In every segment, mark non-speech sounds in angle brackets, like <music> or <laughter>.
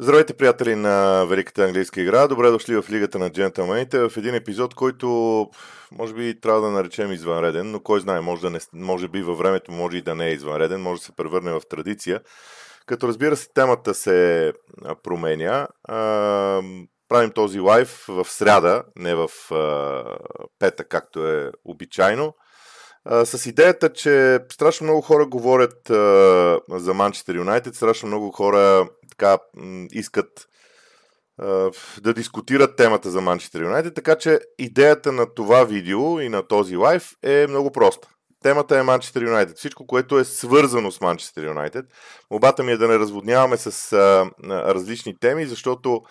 Здравейте, приятели на Великата английска игра. Добре дошли в Лигата на джентълмените в един епизод, който може би трябва да наречем извънреден, но кой знае, може, да не, може би във времето може и да не е извънреден, може да се превърне в традиция. Като разбира се, темата се променя. Правим този лайв в сряда, не в а, пета, както е обичайно. А, с идеята, че страшно много хора говорят а, за Манчестър Юнайтед, страшно много хора така искат а, да дискутират темата за Манчестър Юнайтед, така че идеята на това видео и на този лайв е много проста. Темата е Манчестър Юнайтед. Всичко, което е свързано с Манчестър Юнайтед. Мобата ми е да не разводняваме с а, различни теми, защото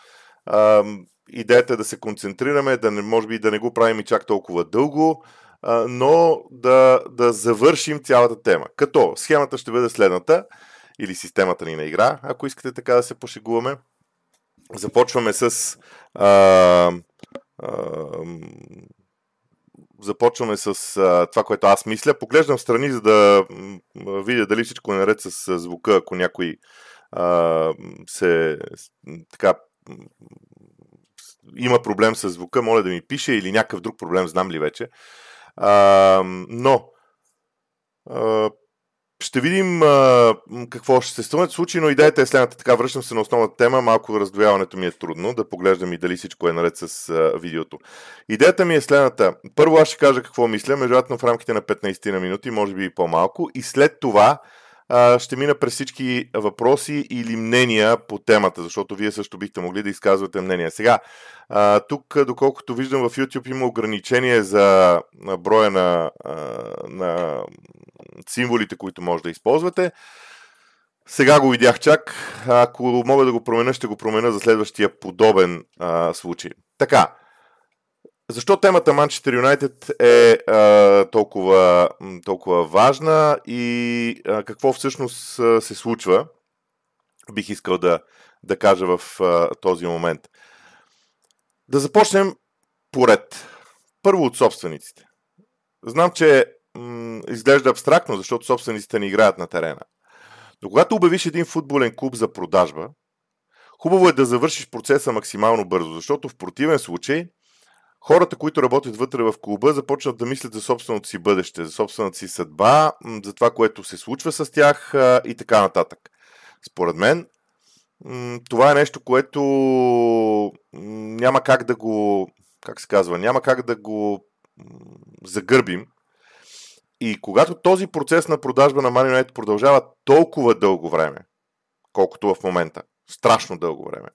а, идеята е да се концентрираме, да не, може би да не го правим и чак толкова дълго, но да, да завършим цялата тема. Като схемата ще бъде следната, или системата ни на игра, ако искате така да се пошегуваме. Започваме с а, а, започваме с а, това, което аз мисля. Поглеждам страни, за да видя дали всичко е наред с звука, ако някой а, се така има проблем с звука, моля да ми пише или някакъв друг проблем, знам ли вече. А, но а, ще видим а, какво ще се в случай, но идеята е следната. Така, връщам се на основната тема. Малко раздвояването ми е трудно да поглеждам и дали всичко е наред с а, видеото. Идеята ми е следната. Първо аз ще кажа какво мисля, междуотно в рамките на 15 на минути, може би и по-малко. И след това ще мина през всички въпроси или мнения по темата, защото вие също бихте могли да изказвате мнения. Сега, тук, доколкото виждам в YouTube има ограничение за броя на, на символите, които може да използвате. Сега го видях чак. Ако мога да го променя, ще го променя за следващия подобен случай. Така, защо темата Манчестър Юнайтед е а, толкова, толкова важна и а, какво всъщност а, се случва, бих искал да, да кажа в а, този момент. Да започнем поред. Първо от собствениците. Знам, че м- изглежда абстрактно, защото собствениците не играят на терена. Но когато обявиш един футболен клуб за продажба, хубаво е да завършиш процеса максимално бързо, защото в противен случай – хората, които работят вътре в клуба, започват да мислят за собственото си бъдеще, за собствената си съдба, за това, което се случва с тях и така нататък. Според мен, това е нещо, което няма как да го, как се казва, няма как да го загърбим. И когато този процес на продажба на Man продължава толкова дълго време, колкото в момента, страшно дълго време,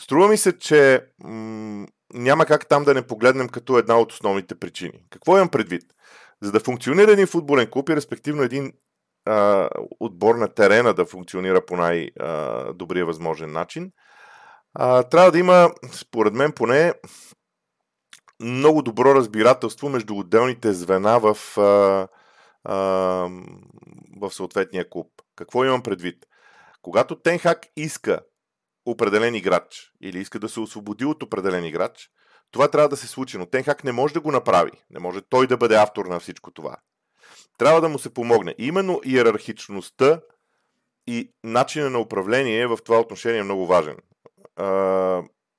струва ми се, че няма как там да не погледнем като една от основните причини. Какво имам предвид? За да функционира един футболен клуб и респективно един а, отбор на терена да функционира по най-добрия възможен начин, а, трябва да има, според мен поне, много добро разбирателство между отделните звена в, а, а, в съответния клуб. Какво имам предвид? Когато Тенхак иска определен играч или иска да се освободи от определен играч, това трябва да се случи, но Тенхак не може да го направи. Не може той да бъде автор на всичко това. Трябва да му се помогне. Именно иерархичността и начина на управление в това отношение е много важен.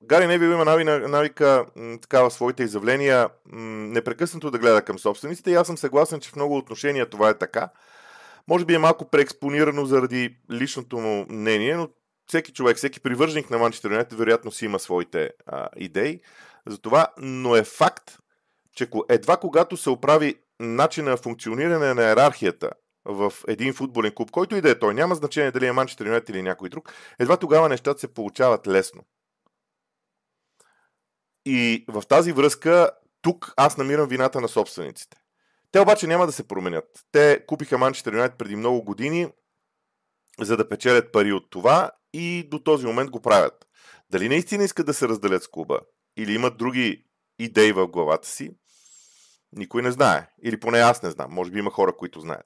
Гари Невил има навика така в своите изявления непрекъснато да гледа към собствениците и аз съм съгласен, че в много отношения това е така. Може би е малко преекспонирано заради личното му мнение, но всеки човек, всеки привърженик на Манчестър Юнайтед вероятно си има своите а, идеи за това, но е факт, че едва когато се оправи начина на функциониране на иерархията в един футболен клуб, който и да е той, няма значение дали е Манчестър Юнайтед или някой друг, едва тогава нещата се получават лесно. И в тази връзка тук аз намирам вината на собствениците. Те обаче няма да се променят. Те купиха Манчестър Юнайтед преди много години, за да печелят пари от това и до този момент го правят. Дали наистина искат да се разделят с клуба или имат други идеи в главата си, никой не знае. Или поне аз не знам. Може би има хора, които знаят.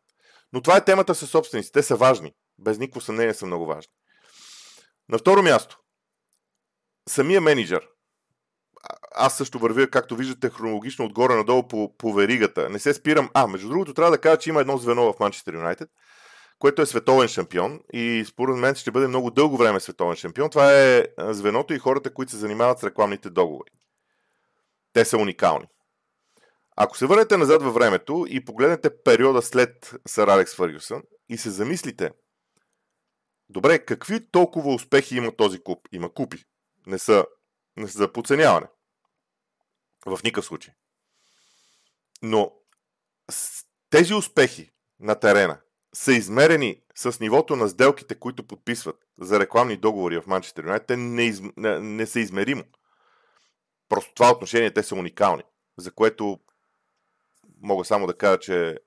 Но това е темата със собственици. Те са важни. Без никакво съмнение са много важни. На второ място. Самия менеджер. Аз също вървя, както виждате, хронологично отгоре надолу по, по веригата. Не се спирам. А, между другото, трябва да кажа, че има едно звено в Манчестър Юнайтед, което е световен шампион и според мен ще бъде много дълго време световен шампион. Това е звеното и хората, които се занимават с рекламните договори. Те са уникални. Ако се върнете назад във времето и погледнете периода след Сър Алекс Фъргюсън и се замислите, добре, какви толкова успехи има този куп? Има купи. Не са, не са за подценяване. В никакъв случай. Но тези успехи на терена са измерени с нивото на сделките, които подписват за рекламни договори в Манчестър Юнайтед, те не, из... не, не са измеримо. Просто това отношение те са уникални, за което мога само да кажа, че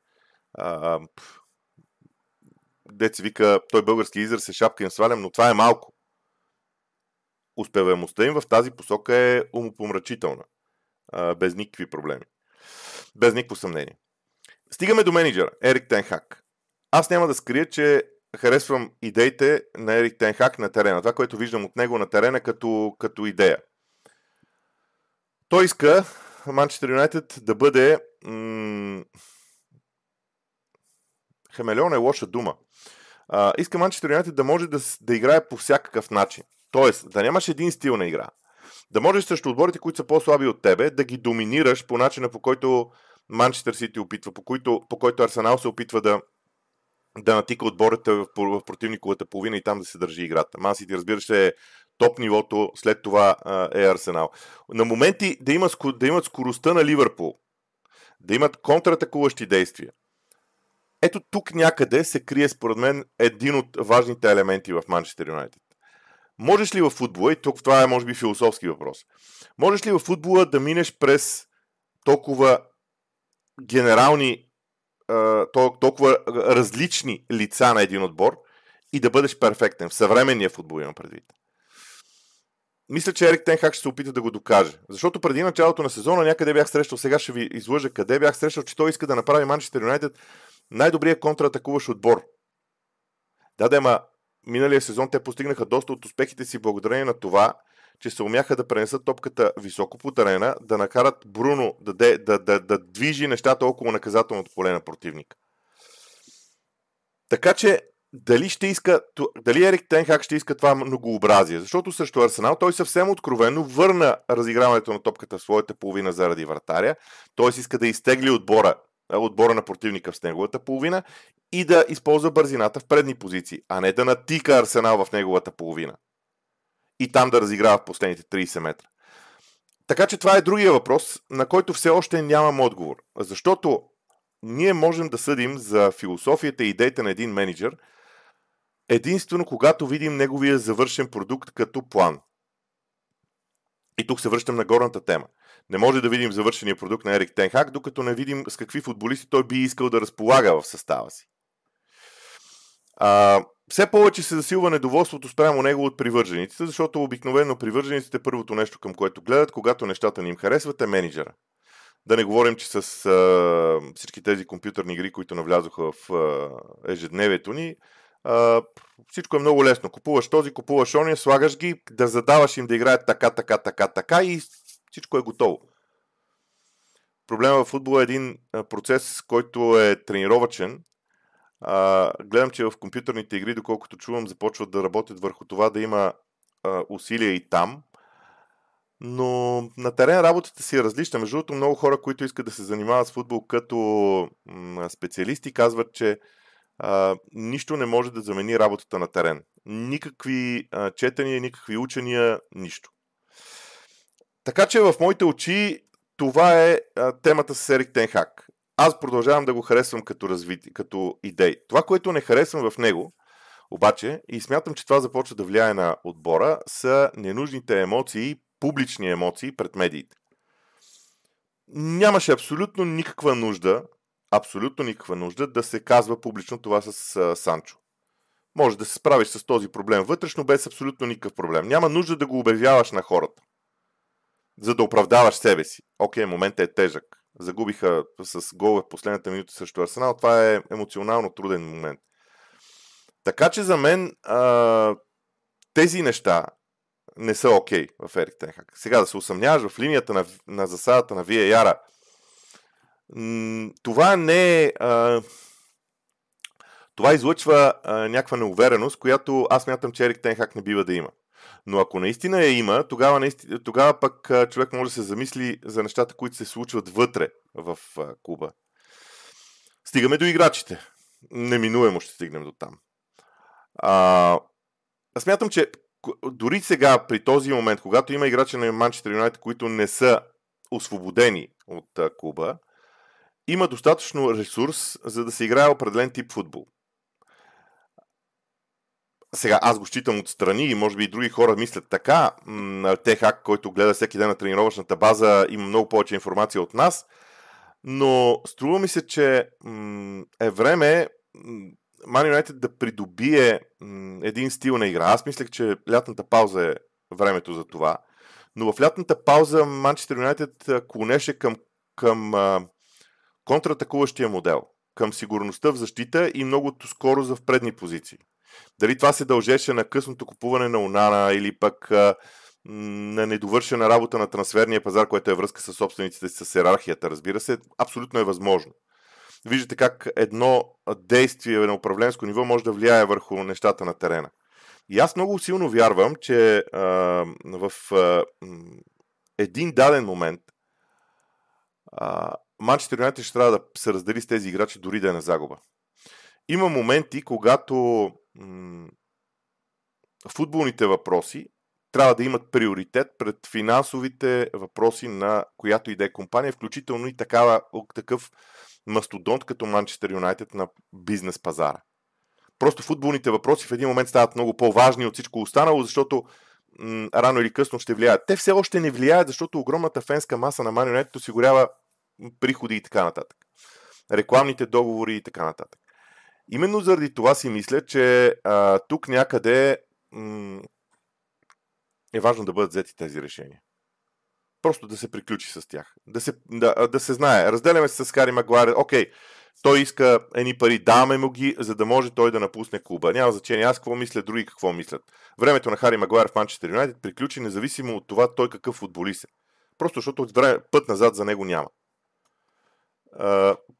а, дец вика, той български израз е шапка им свалям, но това е малко. Успеваемостта им в тази посока е умопомрачителна. А, без никакви проблеми. Без никакво съмнение. Стигаме до менеджера, Ерик Тенхак. Аз няма да скрия, че харесвам идеите на Ерик Тенхак на терена. Това, което виждам от него на терена като, като идея. Той иска Манчестър Юнайтед да бъде... М- Хамелеон е лоша дума. А, иска Манчестър Юнайтед да може да, да играе по всякакъв начин. Тоест, да нямаш един стил на игра. Да можеш срещу отборите, които са по-слаби от тебе, да ги доминираш по начина, по който Манчестър Сити опитва, по който, по който Арсенал се опитва да, да натика отборите в, в противниковата половина и там да се държи играта. Ман Сити, разбира се, е топ нивото, след това е Арсенал. На моменти да, има, да имат скоростта на Ливърпул, да имат контратакуващи действия. Ето тук някъде се крие, според мен, един от важните елементи в Манчестър Юнайтед. Можеш ли в футбола, и тук това е може би философски въпрос, можеш ли в футбола да минеш през толкова генерални, толкова различни лица на един отбор и да бъдеш перфектен. В съвременния футбол имам предвид. Мисля, че Ерик Тенхак ще се опита да го докаже. Защото преди началото на сезона някъде бях срещал, сега ще ви излъжа къде бях срещал, че той иска да направи Манчестър Юнайтед най-добрия контратакуващ отбор. Да, да, ма миналия сезон те постигнаха доста от успехите си благодарение на това, че се умяха да пренесат топката високо по терена, да накарат Бруно да, да, да, да, да движи нещата около наказателното поле на противника. Така че дали ще иска, дали Ерик Тенхак ще иска това многообразие, защото срещу Арсенал той съвсем откровенно върна разиграването на топката в своята половина заради вратаря, т.е. иска да изтегли отбора, отбора на противника в неговата половина и да използва бързината в предни позиции, а не да натика Арсенал в неговата половина и там да разиграва в последните 30 метра. Така че това е другия въпрос, на който все още нямам отговор. Защото ние можем да съдим за философията и идеите на един менеджер единствено когато видим неговия завършен продукт като план. И тук се връщам на горната тема. Не може да видим завършения продукт на Ерик Тенхак, докато не видим с какви футболисти той би искал да разполага в състава си. А, все повече се засилва недоволството спрямо него от привържениците, защото обикновено привържениците първото нещо към което гледат, когато нещата не им харесват, е менеджера. Да не говорим, че с а, всички тези компютърни игри, които навлязоха в а, ежедневието ни, а, всичко е много лесно. Купуваш този, купуваш ония, слагаш ги, да задаваш им да играят така, така, така, така и всичко е готово. Проблема в футбола е един процес, който е тренировачен а, гледам, че в компютърните игри, доколкото чувам, започват да работят върху това да има а, усилия и там. Но на терен работата си е различна. Между другото, много хора, които искат да се занимават с футбол като м- специалисти, казват, че а, нищо не може да замени работата на терен. Никакви а, четения, никакви учения, нищо. Така че в моите очи това е а, темата с Ерик Тенхак аз продължавам да го харесвам като, развити, като идей. Това, което не харесвам в него, обаче, и смятам, че това започва да влияе на отбора, са ненужните емоции, публични емоции пред медиите. Нямаше абсолютно никаква нужда, абсолютно никаква нужда да се казва публично това с а, Санчо. Може да се справиш с този проблем вътрешно без абсолютно никакъв проблем. Няма нужда да го обявяваш на хората, за да оправдаваш себе си. Окей, моментът е тежък загубиха с гол в последната минута срещу Арсенал, това е емоционално труден момент. Така че за мен а, тези неща не са окей okay в Ерик Тенхак. Сега да се усъмняваш в линията на, на засадата на Вия Яра, това не е... Това излъчва а, някаква неувереност, която аз мятам, че Ерик Тенхак не бива да има. Но ако наистина я има, тогава, наистина, тогава пък човек може да се замисли за нещата, които се случват вътре в а, клуба. Стигаме до играчите. Неминуемо ще стигнем до там. А, аз смятам, че дори сега, при този момент, когато има играчи на Манчестър Юнайтед, които не са освободени от а, клуба, има достатъчно ресурс, за да се играе определен тип футбол. Сега аз го считам отстрани и може би и други хора мислят така. Техак, който гледа всеки ден на тренировъчната база, има много повече информация от нас. Но струва ми се, че е време Man United да придобие един стил на игра. Аз мислех, че лятната пауза е времето за това. Но в лятната пауза Манчестър Юнайтед клонеше към, към контратакуващия модел, към сигурността в защита и многото скоро за в предни позиции. Дали това се дължеше на късното купуване на Онана или пък на недовършена работа на трансферния пазар, което е връзка с собствениците с иерархията, разбира се, абсолютно е възможно. Виждате как едно действие на управленско ниво може да влияе върху нещата на терена. И аз много силно вярвам, че а, в а, един даден момент Манчестър Юнайтед ще трябва да се раздели с тези играчи дори да е на загуба. Има моменти, когато футболните въпроси трябва да имат приоритет пред финансовите въпроси на която и да е компания, включително и такава, такъв мастодонт като Манчестър Юнайтед на бизнес пазара. Просто футболните въпроси в един момент стават много по-важни от всичко останало, защото м- рано или късно ще влияят. Те все още не влияят, защото огромната фенска маса на Man United осигурява приходи и така нататък. Рекламните договори и така нататък. Именно заради това си мисля, че а, тук някъде м- е важно да бъдат взети тези решения. Просто да се приключи с тях. Да се, да, да се знае. Разделяме се с Хари Магуайр. Окей, той иска едни пари, даваме му ги, за да може той да напусне клуба. Няма значение аз какво мисля, други какво мислят. Времето на Хари Магуайр в Манчестър Юнайтед приключи независимо от това той какъв футболист е. Просто защото време, път назад за него няма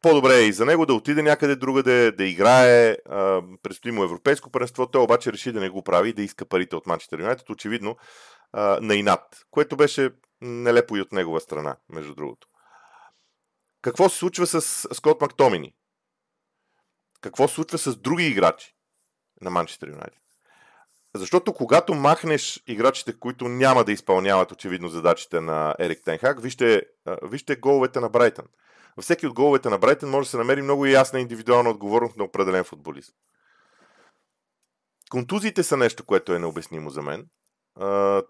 по-добре е и за него да отиде някъде другаде, да играе. предстои му европейско паренство. Той обаче реши да не го прави, да иска парите от Манчестър Юнайтед, очевидно на инат, което беше нелепо и от негова страна, между другото. Какво се случва с Скот Мактомини? Какво се случва с други играчи на Манчестър Юнайтед? Защото когато махнеш играчите, които няма да изпълняват очевидно задачите на Ерик Тенхак, вижте, вижте головете на Брайтън във всеки от головете на Брайтън може да се намери много ясна индивидуална отговорност на определен футболист. Контузиите са нещо, което е необяснимо за мен.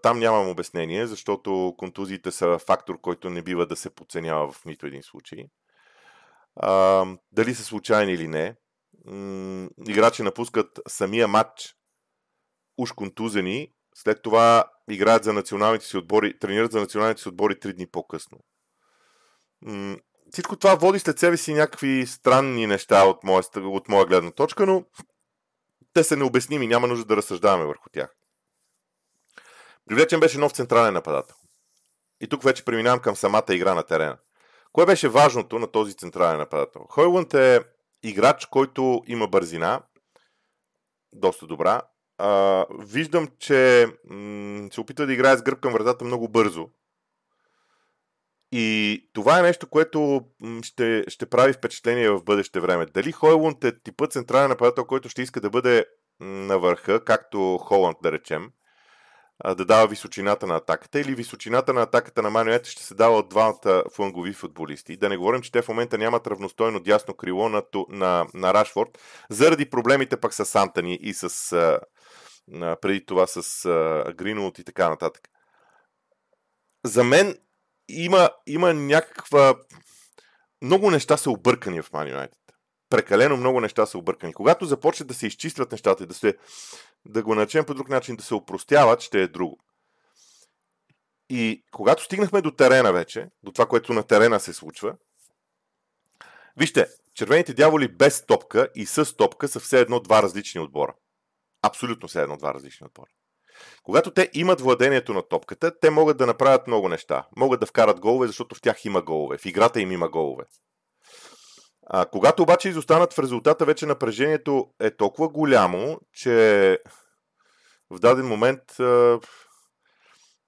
Там нямам обяснение, защото контузиите са фактор, който не бива да се подценява в нито един случай. Дали са случайни или не, играчи напускат самия матч уж контузени, след това играят за националните си отбори, тренират за националните си отбори три дни по-късно всичко това води след себе си някакви странни неща от моя, от моя гледна точка, но те са необясними, няма нужда да разсъждаваме върху тях. Привлечен беше нов централен нападател. И тук вече преминавам към самата игра на терена. Кое беше важното на този централен нападател? Хойланд е играч, който има бързина, доста добра. А, виждам, че м- се опитва да играе с гръб към вратата много бързо. И това е нещо, което ще, ще прави впечатление в бъдеще време. Дали Хойлунд е типът централен нападател, който ще иска да бъде на върха, както Холанд, да речем, да дава височината на атаката, или височината на атаката на Манует ще се дава от двамата флангови футболисти. Да не говорим, че те в момента нямат равностойно дясно крило на, на, на Рашфорд, заради проблемите пък с Антони и с а, преди това с Гринолд и така нататък. За мен има, има някаква... Много неща са объркани в Man United. Прекалено много неща са объркани. Когато започнат да се изчистват нещата и да, се, да го начнем по друг начин, да се опростяват, ще е друго. И когато стигнахме до терена вече, до това, което на терена се случва, вижте, червените дяволи без топка и с топка са все едно два различни отбора. Абсолютно все едно два различни отбора. Когато те имат владението на топката, те могат да направят много неща. Могат да вкарат голове, защото в тях има голове. В играта им има голове. А, когато обаче изостанат в резултата, вече напрежението е толкова голямо, че в даден момент а,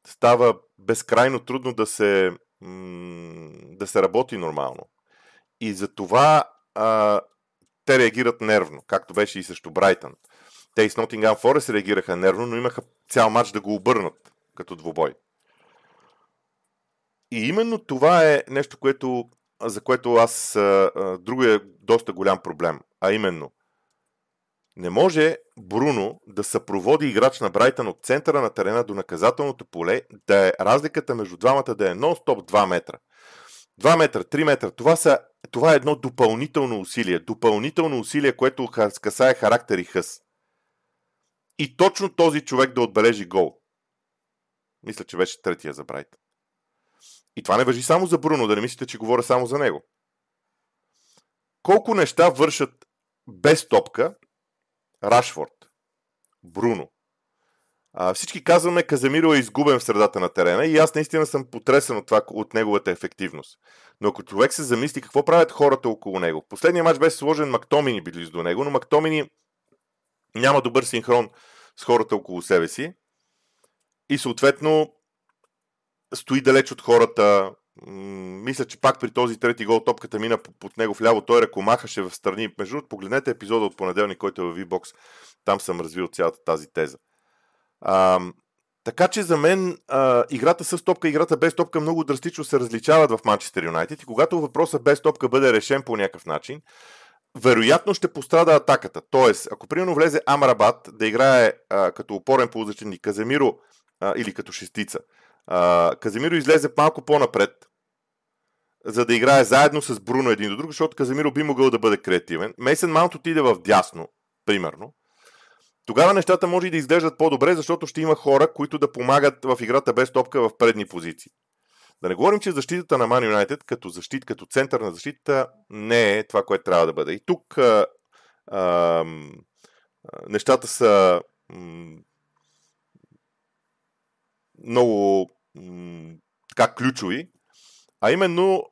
става безкрайно трудно да се, м- да се работи нормално. И за това а, те реагират нервно, както беше и срещу Брайтън. Те и с Nottingham Forest реагираха нервно, но имаха цял матч да го обърнат като двубой. И именно това е нещо, което, за което аз а, а, друго е доста голям проблем. А именно, не може Бруно да съпроводи играч на Брайтън от центъра на терена до наказателното поле, да е разликата между двамата да е нон-стоп 2 метра. 2 метра, 3 метра, това, са, това е едно допълнително усилие. Допълнително усилие, което касае характер и хъс. И точно този човек да отбележи гол. Мисля, че беше третия за Брайтън. И това не въжи само за Бруно, да не мислите, че говоря само за него. Колко неща вършат без топка Рашфорд, Бруно. А, всички казваме, Казамиро е изгубен в средата на терена и аз наистина съм потресен от, това, от неговата ефективност. Но ако човек се замисли какво правят хората около него. Последният матч беше сложен Мактомини близо до него, но Мактомини няма добър синхрон с хората около себе си и съответно стои далеч от хората. Мисля, че пак при този трети гол топката мина под него вляво. Той ръкомахаше в страни. Между другото, погледнете епизода от понеделник, който е в V-Box. Там съм развил цялата тази теза. А, така че за мен а, играта с топка и играта без топка много драстично се различават в Манчестър Юнайтед и когато въпросът без топка бъде решен по някакъв начин, вероятно ще пострада атаката. Тоест, ако примерно влезе Амрабат да играе а, като опорен полузащитник Каземиро а, или като шестица, а, Каземиро излезе малко по-напред, за да играе заедно с Бруно един до друг, защото Каземиро би могъл да бъде креативен. Мейсен Маунт отиде в дясно, примерно. Тогава нещата може и да изглеждат по-добре, защото ще има хора, които да помагат в играта без топка в предни позиции. Да не говорим, че защитата на Man United като защит, като център на защита не е това, което трябва да бъде. И тук а, а, нещата са м- много м- така ключови, а именно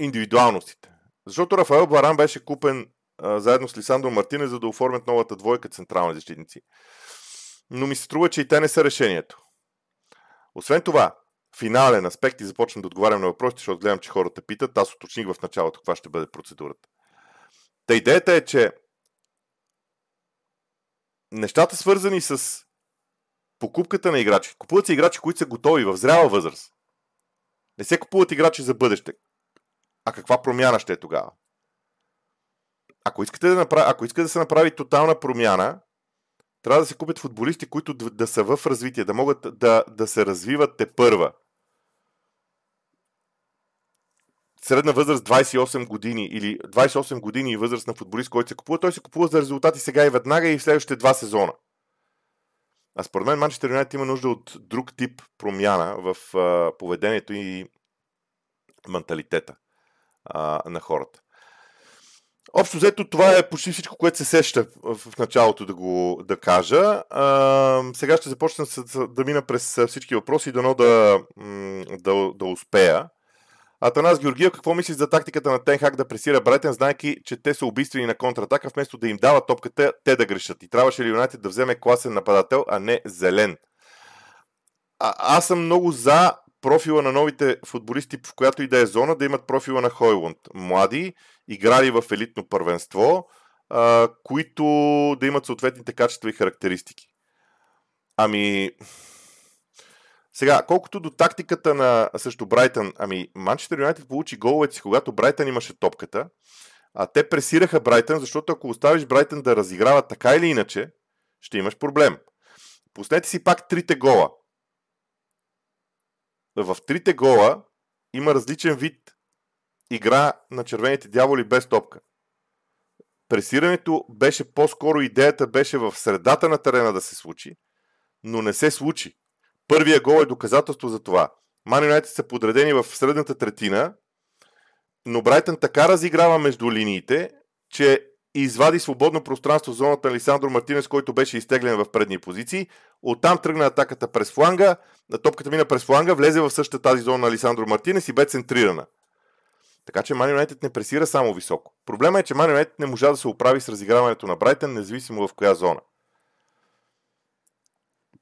индивидуалностите. Защото Рафаел Баран беше купен а, заедно с Лисандро Мартине, за да оформят новата двойка централни защитници. Но ми се струва, че и те не са решението. Освен това, финален аспект и започвам да отговарям на въпросите, защото гледам, че хората питат. Аз уточних в началото каква ще бъде процедурата. Та идеята е, че нещата свързани с покупката на играчи. Купуват се играчи, които са готови в зряла възраст. Не се купуват играчи за бъдеще. А каква промяна ще е тогава? Ако искате да, направи, ако искате да се направи тотална промяна, трябва да се купят футболисти, които да, са в развитие, да могат да, да се развиват те първа. Средна възраст 28 години или 28 години и възраст на футболист, който се купува, той се купува за резултати сега и веднага и в следващите два сезона. А според мен Манчестър Юнайтед има нужда от друг тип промяна в а, поведението и менталитета а, на хората. Общо взето това е почти всичко, което се сеща в началото да го да кажа. А, сега ще започна с, да мина през всички въпроси дано да, да, да успея. Атанас Георгиев, какво мислиш за тактиката на Тенхак да пресира Брайтън, знайки, че те са убийствени на контратака, вместо да им дават топката, те да грешат? И трябваше ли Юнайтед да вземе класен нападател, а не зелен? А, аз съм много за профила на новите футболисти, в която и да е зона, да имат профила на Хойлунд. Млади, играли в елитно първенство, а, които да имат съответните качества и характеристики. Ами, сега, колкото до тактиката на също Брайтън, ами Манчестър Юнайтед получи головете си, когато Брайтън имаше топката, а те пресираха Брайтън, защото ако оставиш Брайтън да разиграва така или иначе, ще имаш проблем. Пуснете си пак трите гола. В трите гола има различен вид игра на червените дяволи без топка. Пресирането беше по-скоро идеята беше в средата на терена да се случи, но не се случи. Първия гол е доказателство за това. Ман Юнайтед са подредени в средната третина, но Брайтън така разиграва между линиите, че извади свободно пространство в зоната на Лисандро Мартинес, който беше изтеглен в предни позиции. Оттам тръгна атаката през фланга, топката мина през фланга, влезе в същата тази зона на Лисандро Мартинес и бе центрирана. Така че Ман Юнайтед не пресира само високо. Проблема е, че Ман Юнайтед не можа да се оправи с разиграването на Брайтън, независимо в коя зона.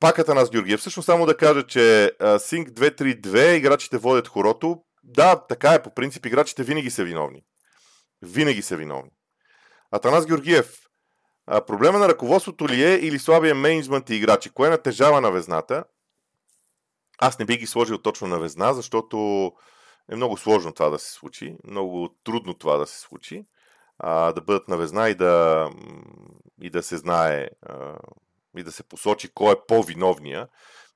Паката нас Георгиев. Всъщност само да кажа, че Синк 2-3-2 играчите водят хорото. Да, така е. По принцип играчите винаги са виновни. Винаги са виновни. Атанас Георгиев. А, проблема на ръководството ли е или слабия менеджмент и играчи? Кое натежава на везната? Аз не би ги сложил точно на везна, защото е много сложно това да се случи. Много трудно това да се случи. А, да бъдат на везна и да, и да се знае а, и да се посочи кой е по-виновния.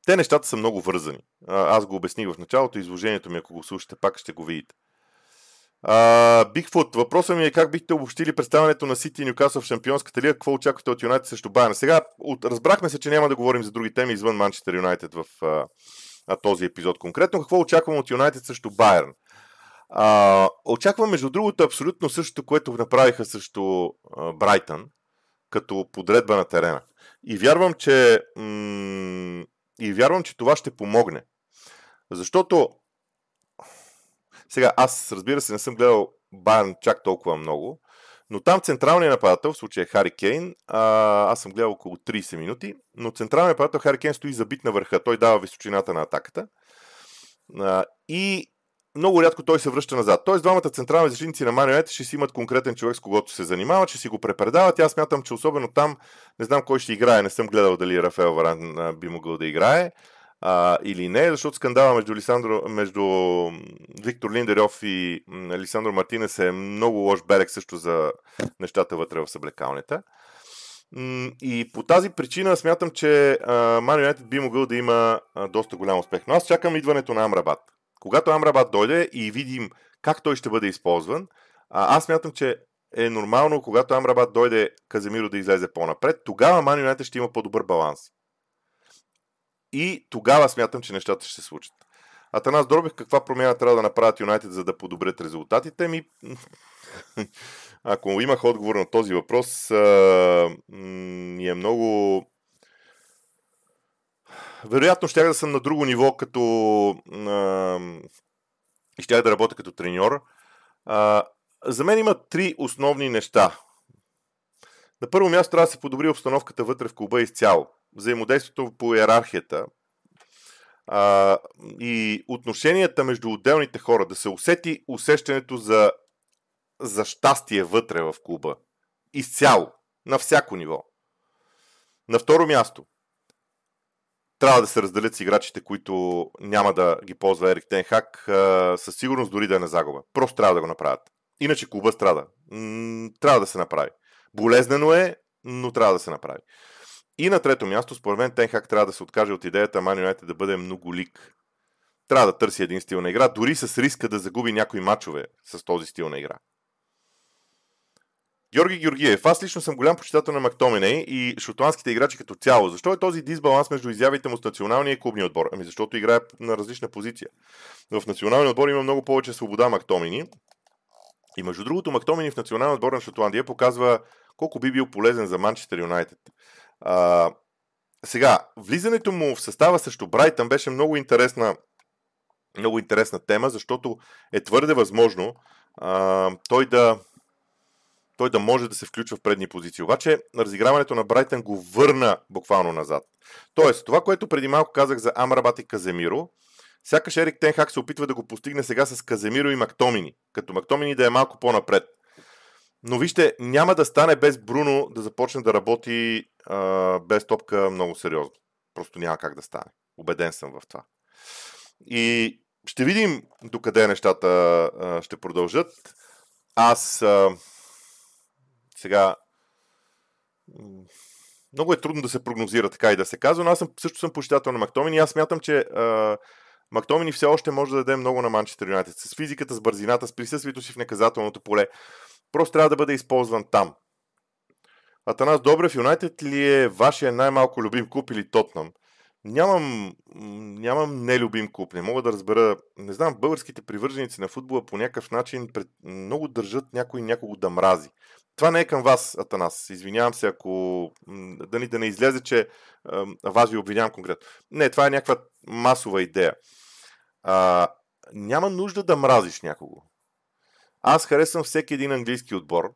Те нещата са много вързани. Аз го обясних в началото, изложението ми, ако го слушате, пак ще го видите. Бигфут, въпросът ми е как бихте обобщили представянето на Сити и Нюкасъл в Шампионската лига, какво очаквате от Юнайтед срещу Байерн? Сега от, разбрахме се, че няма да говорим за други теми извън Манчестър Юнайтед в а, този епизод конкретно. Какво очаквам от Юнайтед срещу Байерн? А, очаквам, между другото, абсолютно същото, което направиха срещу Брайтън, като подредба на терена. И вярвам, че, и вярвам, че това ще помогне. Защото сега, аз разбира се не съм гледал Байерн чак толкова много, но там централният нападател, в случая Хари Кейн, аз съм гледал около 30 минути, но централният нападател Хари Кейн стои забит на върха. Той дава височината на атаката. А, и много рядко той се връща назад. Тоест, двамата централни защитници на Марио ще си имат конкретен човек, с когото се занимават, ще си го препредават. Аз смятам, че особено там, не знам кой ще играе, не съм гледал дали Рафаел Варан би могъл да играе а, или не, защото скандала между, Лисандро, между Виктор Линдеров и Лисандро Мартинес е много лош берег също за нещата вътре в съблекалнята. И по тази причина смятам, че Юнайтед би могъл да има доста голям успех. Но аз чакам идването на Амрабат. Когато Амрабат дойде и видим как той ще бъде използван, аз смятам, че е нормално, когато Амрабат дойде Каземиро да излезе по-напред, тогава Ман Юнайтед ще има по-добър баланс. И тогава смятам, че нещата ще се случат. Атанас Дробих, каква промяна трябва да направят Юнайтед, за да подобрят резултатите ми? <laughs> Ако имах отговор на този въпрос, ми е много... Вероятно ще да съм на друго ниво, като... И ще да работя като треньор. За мен има три основни неща. На първо място трябва да се подобри обстановката вътре в клуба изцяло взаимодействието по иерархията а, и отношенията между отделните хора, да се усети усещането за, за щастие вътре в клуба. Изцяло, на всяко ниво. На второ място, трябва да се разделят с играчите, които няма да ги ползва Ерик Тенхак, със сигурност дори да е на загуба. Просто трябва да го направят. Иначе клуба страда. Трябва да се направи. Болезнено е, но трябва да се направи. И на трето място, според мен, Тенхак трябва да се откаже от идеята Ман Юнайтед да бъде многолик. Трябва да търси един стил на игра, дори с риска да загуби някои матчове с този стил на игра. Георги Георгиев. Аз лично съм голям почитател на Мактоминей и шотландските играчи като цяло. Защо е този дисбаланс между изявите му с националния и клубния отбор? Ами защото играе на различна позиция. В националния отбор има много повече свобода Мактомини. И между другото, Мактомини в националния отбор на Шотландия показва колко би бил полезен за Манчестър Юнайтед. Сега, влизането му в състава срещу Брайтън беше много интересна, много интересна тема, защото е твърде възможно а, той да той да може да се включва в предни позиции. Обаче разиграването на Брайтън го върна буквално назад. Тоест, това, което преди малко казах за Амрабат и Каземиро, сякаш Ерик Тенхак се опитва да го постигне сега с Каземиро и Мактомини, като Мактомини да е малко по-напред. Но вижте, няма да стане без Бруно да започне да работи а, без топка много сериозно. Просто няма как да стане. Обеден съм в това. И ще видим докъде нещата а, ще продължат. Аз а, сега много е трудно да се прогнозира така и да се казва, но аз съм, също съм почитател на Мактомини и аз смятам, че а, Мактомини все още може да даде много на Манчестър Юнайтед. С физиката, с бързината, с присъствието си в наказателното поле. Просто трябва да бъде използван там. Атанас Добрев, Юнайтед ли е вашия най-малко любим клуб или Тотнам? Нямам, нямам нелюбим клуб. Не мога да разбера. Не знам, българските привърженици на футбола по някакъв начин пред, много държат някой някого да мрази. Това не е към вас, Атанас. Извинявам се, ако да ни да не излезе, че а, вас ви обвинявам конкретно. Не, това е някаква масова идея. А, няма нужда да мразиш някого. Аз харесвам всеки един английски отбор,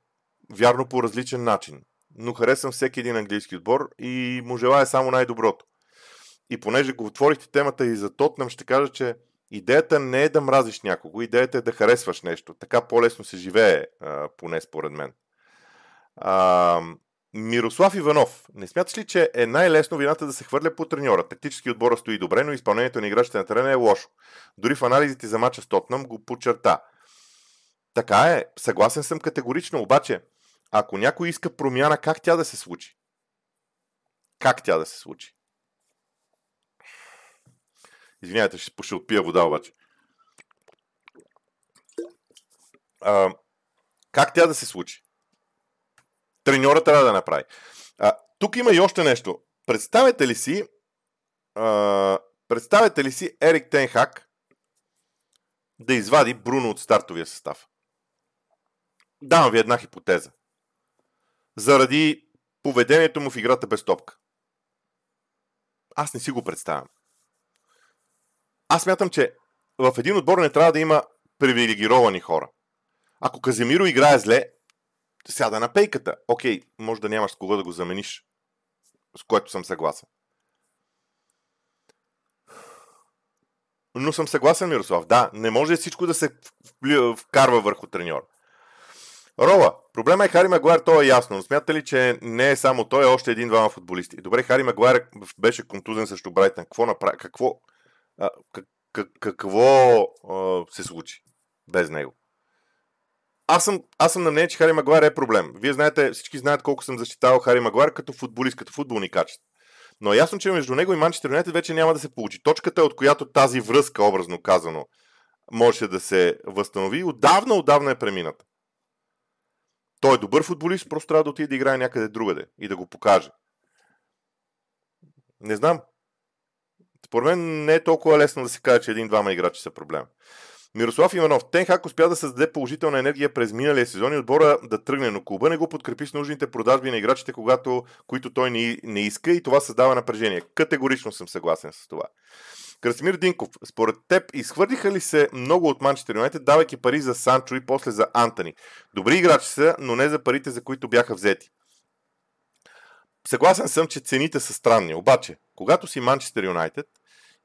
вярно по различен начин, но харесвам всеки един английски отбор и му желая само най-доброто. И понеже го отворихте темата и за Тотнам, ще кажа, че идеята не е да мразиш някого, идеята е да харесваш нещо. Така по-лесно се живее, поне според мен. А, Мирослав Иванов. Не смяташ ли, че е най-лесно вината да се хвърля по треньора? Тактически отбора стои добре, но изпълнението на играчите на терена е лошо. Дори в анализите за мача с Тотнам го подчерта. Така е, съгласен съм категорично, обаче, ако някой иска промяна, как тя да се случи? Как тя да се случи? Извинявайте, ще, ще отпия вода обаче. А, как тя да се случи? Треньора трябва да направи. А, тук има и още нещо. Представете ли си а, представете ли си Ерик Тенхак да извади Бруно от стартовия състав? Давам ви една хипотеза. Заради поведението му в играта без топка. Аз не си го представям. Аз мятам, че в един отбор не трябва да има привилегировани хора. Ако Каземиро играе зле, сяда на пейката. Окей, може да нямаш с кого да го замениш. С което съм съгласен. Но съм съгласен, Мирослав. Да, не може всичко да се вкарва върху треньора. Рола, проблема е Хари Магуайр, то е ясно, но смятате ли, че не е само той, е още един-двама футболисти? Добре, Хари Магуайр беше контузен срещу Брайтън. Какво направи? Какво, а, как, какво а, се случи без него? Аз съм, аз съм на мнение, че Хари Магуайр е проблем. Вие знаете, всички знаят колко съм защитавал Хари Магуайр като футболист, като футболни качества. Но е ясно, че между него и Манчестър Юнайтед вече няма да се получи. Точката, от която тази връзка, образно казано, може да се възстанови, отдавна, отдавна е премината. Той е добър футболист, просто трябва да отиде да играе някъде другаде и да го покаже. Не знам. Според мен не е толкова лесно да се каже, че един-двама играчи са проблем. Мирослав Иванов. Тенхак успя да създаде положителна енергия през миналия сезон и отбора да тръгне, но клуба не го подкрепи с нужните продажби на играчите, когато, които той не, не иска и това създава напрежение. Категорично съм съгласен с това. Красимир Динков, според теб изхвърлиха ли се много от Манчестър Юнайтед, давайки пари за Санчо и после за Антони? Добри играчи са, но не за парите, за които бяха взети. Съгласен съм, че цените са странни. Обаче, когато си Манчестър Юнайтед,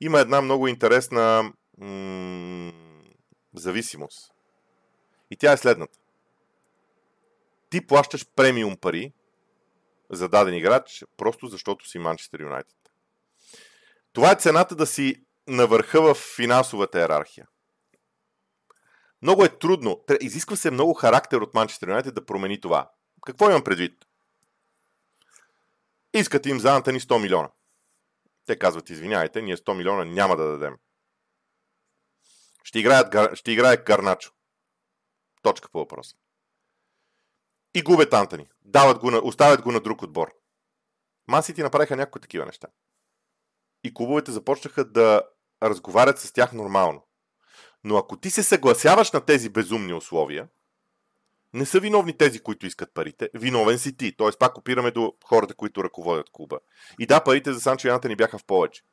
има една много интересна м- зависимост. И тя е следната. Ти плащаш премиум пари за даден играч, просто защото си Манчестър Юнайтед. Това е цената да си на върха в финансовата иерархия. Много е трудно. Изисква се много характер от Манчестър Юнайтед да промени това. Какво имам предвид? Искате им за Антони 100 милиона. Те казват, извиняйте, ние 100 милиона няма да дадем. Ще, играят, ще играе Гарначо. Точка по въпроса. И губят Антони. Дават го на, оставят го на друг отбор. Масити направиха някои такива неща. И клубовете започнаха да разговарят с тях нормално. Но ако ти се съгласяваш на тези безумни условия, не са виновни тези, които искат парите. Виновен си ти. Тоест пак опираме до хората, които ръководят клуба. И да, парите за Санчо и ни бяха в повече.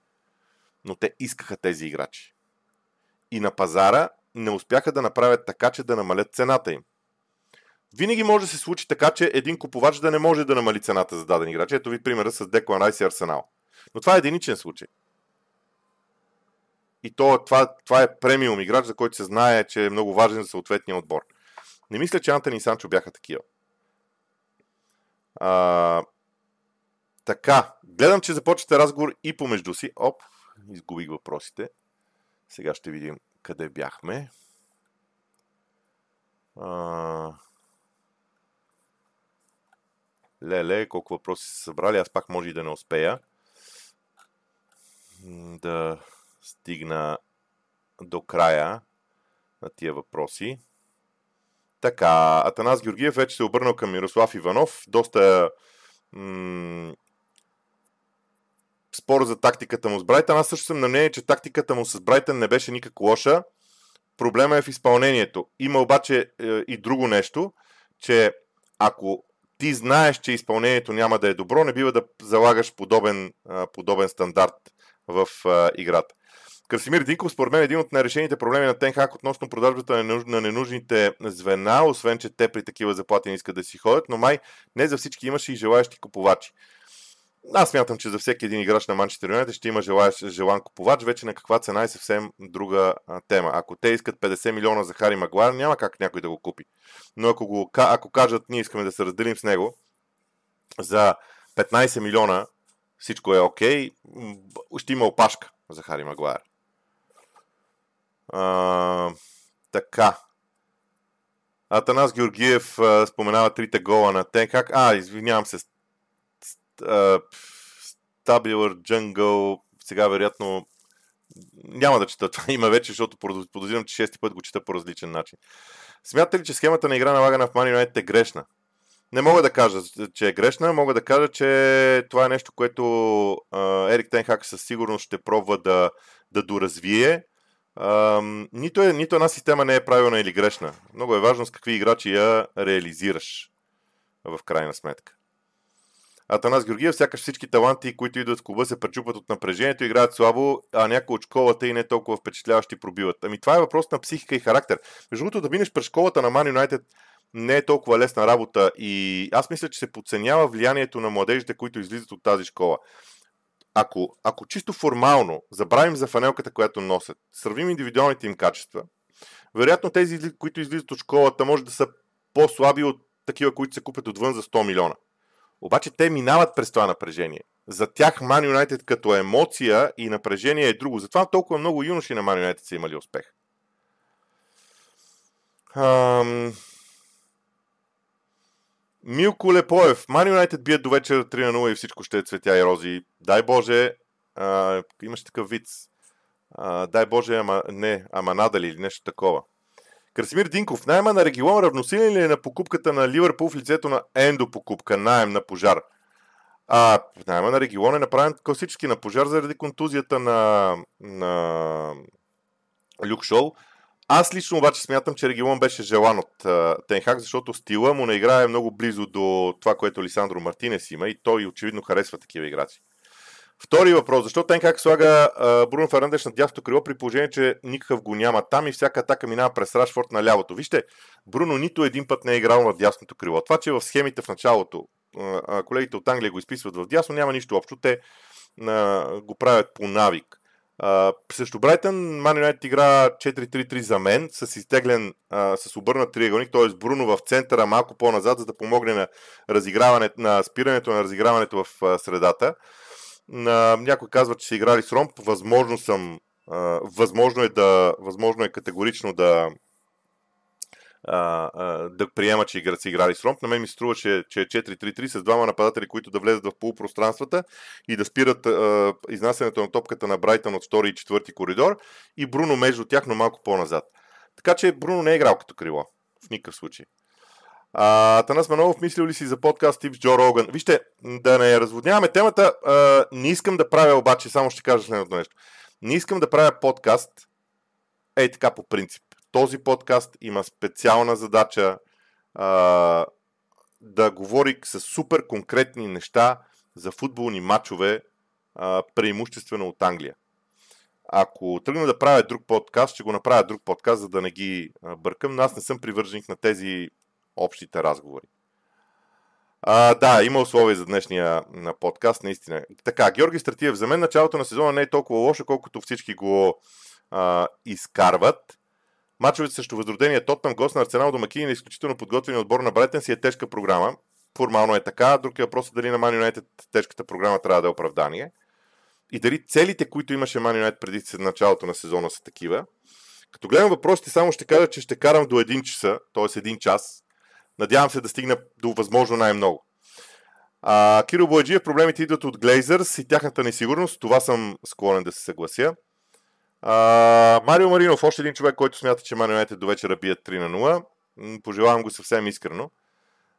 Но те искаха тези играчи. И на пазара не успяха да направят така, че да намалят цената им. Винаги може да се случи така, че един купувач да не може да намали цената за даден играч. Ето ви примера с Деклан Райс и Арсенал. Но това е единичен случай. И то, това, това е премиум играч, за който се знае, че е много важен за съответния отбор. Не мисля, че Антони и Санчо бяха такива. А, така, гледам, че започвате разговор и помежду си. Оп, изгубих въпросите. Сега ще видим къде бяхме. А... Леле, колко въпроси са събрали, аз пак може и да не успея да стигна до края на тия въпроси. Така, Атанас Георгиев вече се обърнал към Мирослав Иванов. Доста м- спор за тактиката му с Брайтън. Аз също съм на мнение, че тактиката му с Брайтън не беше никак лоша. Проблема е в изпълнението. Има обаче е, и друго нещо, че ако ти знаеш, че изпълнението няма да е добро, не бива да залагаш подобен, подобен стандарт в играта. Красимир Динков, според мен, е един от нерешените проблеми на Тенхак относно продажбата на ненужните звена, освен, че те при такива заплати не искат да си ходят, но май не за всички имаше и желаящи купувачи. Аз смятам, че за всеки един играч на Манчестър Юнайтед ще има желаящ, желан купувач, вече на каква цена е съвсем друга а, тема. Ако те искат 50 милиона за Хари Магуайр, няма как някой да го купи. Но ако, го, ако кажат, ние искаме да се разделим с него за 15 милиона, всичко е окей, okay, ще има опашка за Хари Магуайр. Така. Атанас Георгиев а, споменава трите гола на Тенхак. А, извинявам се. Стабилър, Джънгъл, сега вероятно няма да чета това <laughs> има вече, защото подозирам, че шести път го чета по различен начин. Смятате ли, че схемата на игра налагана в Мани Юнайтед е грешна? Не мога да кажа, че е грешна, мога да кажа, че това е нещо, което Ерик Тенхак със сигурност ще пробва да, да доразвие нито, е, нито една система не е правилна или грешна. Много е важно с какви играчи я реализираш в крайна сметка. Атанас Георгиев, сякаш всички таланти, които идват в клуба, се пречупват от напрежението, играят слабо, а някои от школата и не толкова впечатляващи пробиват. Ами това е въпрос на психика и характер. Между другото, да минеш през школата на Man United не е толкова лесна работа и аз мисля, че се подценява влиянието на младежите, които излизат от тази школа ако, ако чисто формално забравим за фанелката, която носят, сравним индивидуалните им качества, вероятно тези, които излизат от школата, може да са по-слаби от такива, които се купят отвън за 100 милиона. Обаче те минават през това напрежение. За тях Man United като емоция и напрежение е друго. Затова толкова много юноши на Man United са имали успех. Ам... Милко Лепоев. Ман Юнайтед бият до вечера 3 на 0 и всичко ще е цветя и рози. Дай Боже, а, имаш такъв вид. А, дай Боже, ама не, ама надали или нещо такова. Красимир Динков. Найема на Регион равносилен ли е на покупката на Ливърпул в лицето на Ендо покупка, найем на пожар? А, найема на Регион е направен класически на пожар заради контузията на, на Люк Шоу. Аз лично обаче смятам, че Регион беше желан от Тенхак, защото стила му не играе много близо до това, което Лисандро Мартинес има и той очевидно харесва такива играци. Втори въпрос. Защо Тенхак слага Бруно Фернандеш на дясното крило при положение, че никакъв го няма там и всяка атака минава през Рашфорд на лявото? Вижте, Бруно нито един път не е играл на дясното крило. Това, че в схемите в началото колегите от Англия го изписват в дясно, няма нищо общо. Те го правят по навик. Uh, също Брайтън, Ман Юнайтед игра 4-3-3 за мен, с изтеглен, uh, с обърнат триъгълник, т.е. Бруно в центъра, малко по-назад, за да помогне на, разиграването, на спирането на разиграването в uh, средата. Uh, някой казва, че са играли с ромп, възможно съм, uh, възможно е да, възможно е категорично да, а, а, да приема, че игра, си играли с ромп. На мен ми се струва, че, че е 4-3-3 с двама нападатели, които да влезат в полупространствата и да спират а, изнасянето на топката на Брайтън от втори и четвърти коридор и Бруно между тях, но малко по-назад. Така че Бруно не е играл като крило. В никакъв случай. А, Танас Манолов, мислил ли си за подкаст тип Джо Роган? Вижте, да не разводняваме темата, а, не искам да правя обаче, само ще кажа следното нещо. Не искам да правя подкаст ей така по принцип този подкаст има специална задача а, да говори с супер конкретни неща за футболни матчове, а, преимуществено от Англия. Ако тръгна да правя друг подкаст, ще го направя друг подкаст, за да не ги бъркам, но аз не съм привърженик на тези общите разговори. А, да, има условия за днешния подкаст, наистина. Така, Георги Стратиев, за мен началото на сезона не е толкова лошо, колкото всички го а, изкарват. Мачовете срещу възродения Тотнам, гост на Арсенал, домакини на изключително подготвени отбор на Брайтън си е тежка програма. Формално е така. Друг е въпрос дали на Man United тежката програма трябва да е оправдание. И дали целите, които имаше Man United преди началото на сезона са такива. Като гледам въпросите, само ще кажа, че ще карам до 1 часа, т.е. 1 час. Надявам се да стигна до възможно най-много. А, Киро Бояджиев, проблемите идват от Глейзърс и тяхната несигурност. Това съм склонен да се съглася. А, Марио Маринов, още един човек, който смята, че Марио до вечера бият 3 на 0. Пожелавам го съвсем искрено.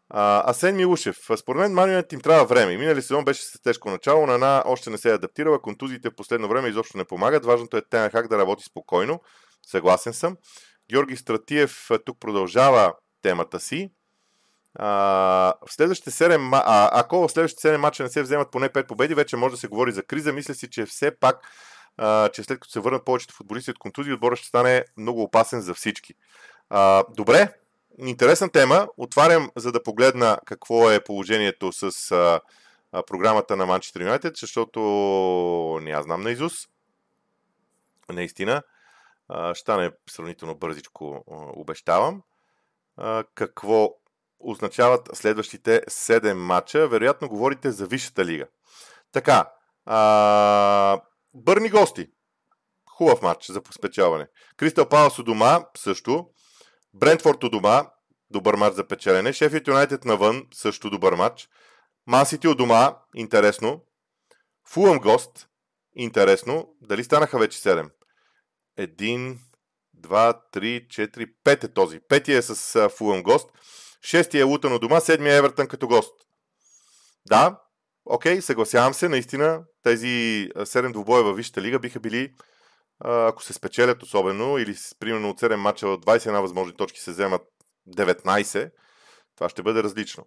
А, Асен Милушев. Според мен Марио им трябва време. Минали сезон беше с тежко начало, на една още не се е адаптирала, контузиите в последно време изобщо не помагат. Важното е Тенхак да работи спокойно. Съгласен съм. Георги Стратиев тук продължава темата си. В следващите 7, а, ако в следващите 7 мача не се вземат поне 5 победи, вече може да се говори за криза. Мисля си, че все пак а, че след като се върнат повечето футболисти от контузии, отборът ще стане много опасен за всички. А, добре, интересна тема. Отварям, за да погледна какво е положението с а, а, програмата на Manchester United, защото не я знам на Изус. Наистина. А, ще стане сравнително бързичко, обещавам. А, какво означават следващите 7 мача? Вероятно говорите за Висшата лига. Така, а, Бърни гости. Хубав матч за спечелване. Кристал Палас у дома също. Брентфорд у дома. Добър матч за печелене. Шефът Юнайтед навън. Също добър матч. Мансити у дома. Интересно. Фулъм гост. Интересно. Дали станаха вече 7? Един, два, три, четири, пет е този. Петия е с Фулъм гост. Шестия е Лутън у дома. Седмия е Евертън като гост. Да, окей, съгласявам се. Наистина тези 7 двубоя във Висшата лига биха били ако се спечелят особено, или примерно от 7 мача от 21 възможни точки се вземат 19, това ще бъде различно.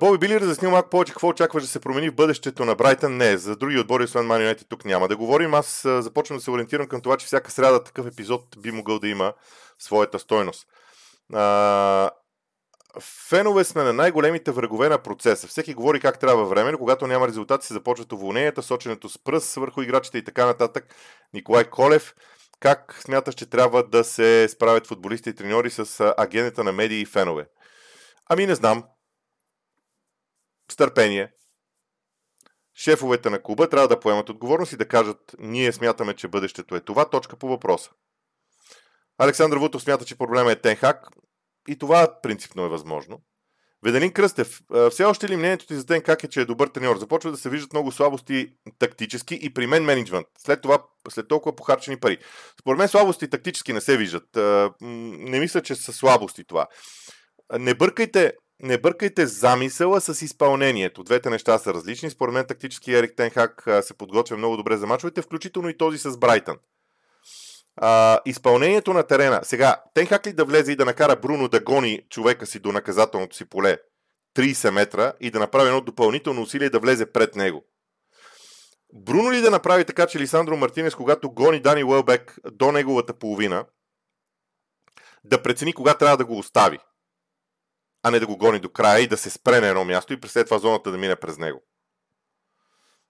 Боби би ли разяснил малко повече какво очакваш да се промени в бъдещето на Брайтън? Не, за други отбори, освен Man тук няма да говорим. Аз започвам да се ориентирам към това, че всяка сряда такъв епизод би могъл да има своята стойност. Фенове сме на най-големите врагове на процеса. Всеки говори как трябва време, но когато няма резултати се започват уволненията, соченето с пръст върху играчите и така нататък. Николай Колев, как смяташ, че трябва да се справят футболисти и треньори с агенета на медии и фенове? Ами не знам. С търпение. Шефовете на клуба трябва да поемат отговорност и да кажат ние смятаме, че бъдещето е това. Точка по въпроса. Александър Вутов смята, че проблема е Тенхак. И това принципно е възможно. Веделин Кръстев, все още ли мнението ти за ден как е, че е добър треньор? Започва да се виждат много слабости тактически и при мен менеджмент. След това, след толкова похарчени пари. Според мен слабости тактически не се виждат. Не мисля, че са слабости това. Не бъркайте, не бъркайте замисъла с изпълнението. Двете неща са различни. Според мен тактически Ерик Тенхак се подготвя много добре за мачовете, включително и този с Брайтън. А, изпълнението на терена. Сега, Тенхак ли да влезе и да накара Бруно да гони човека си до наказателното си поле 30 метра и да направи едно допълнително усилие да влезе пред него? Бруно ли да направи така, че Лисандро Мартинес, когато гони Дани Уелбек до неговата половина, да прецени кога трябва да го остави, а не да го гони до края и да се спре на едно място и след това зоната да мине през него?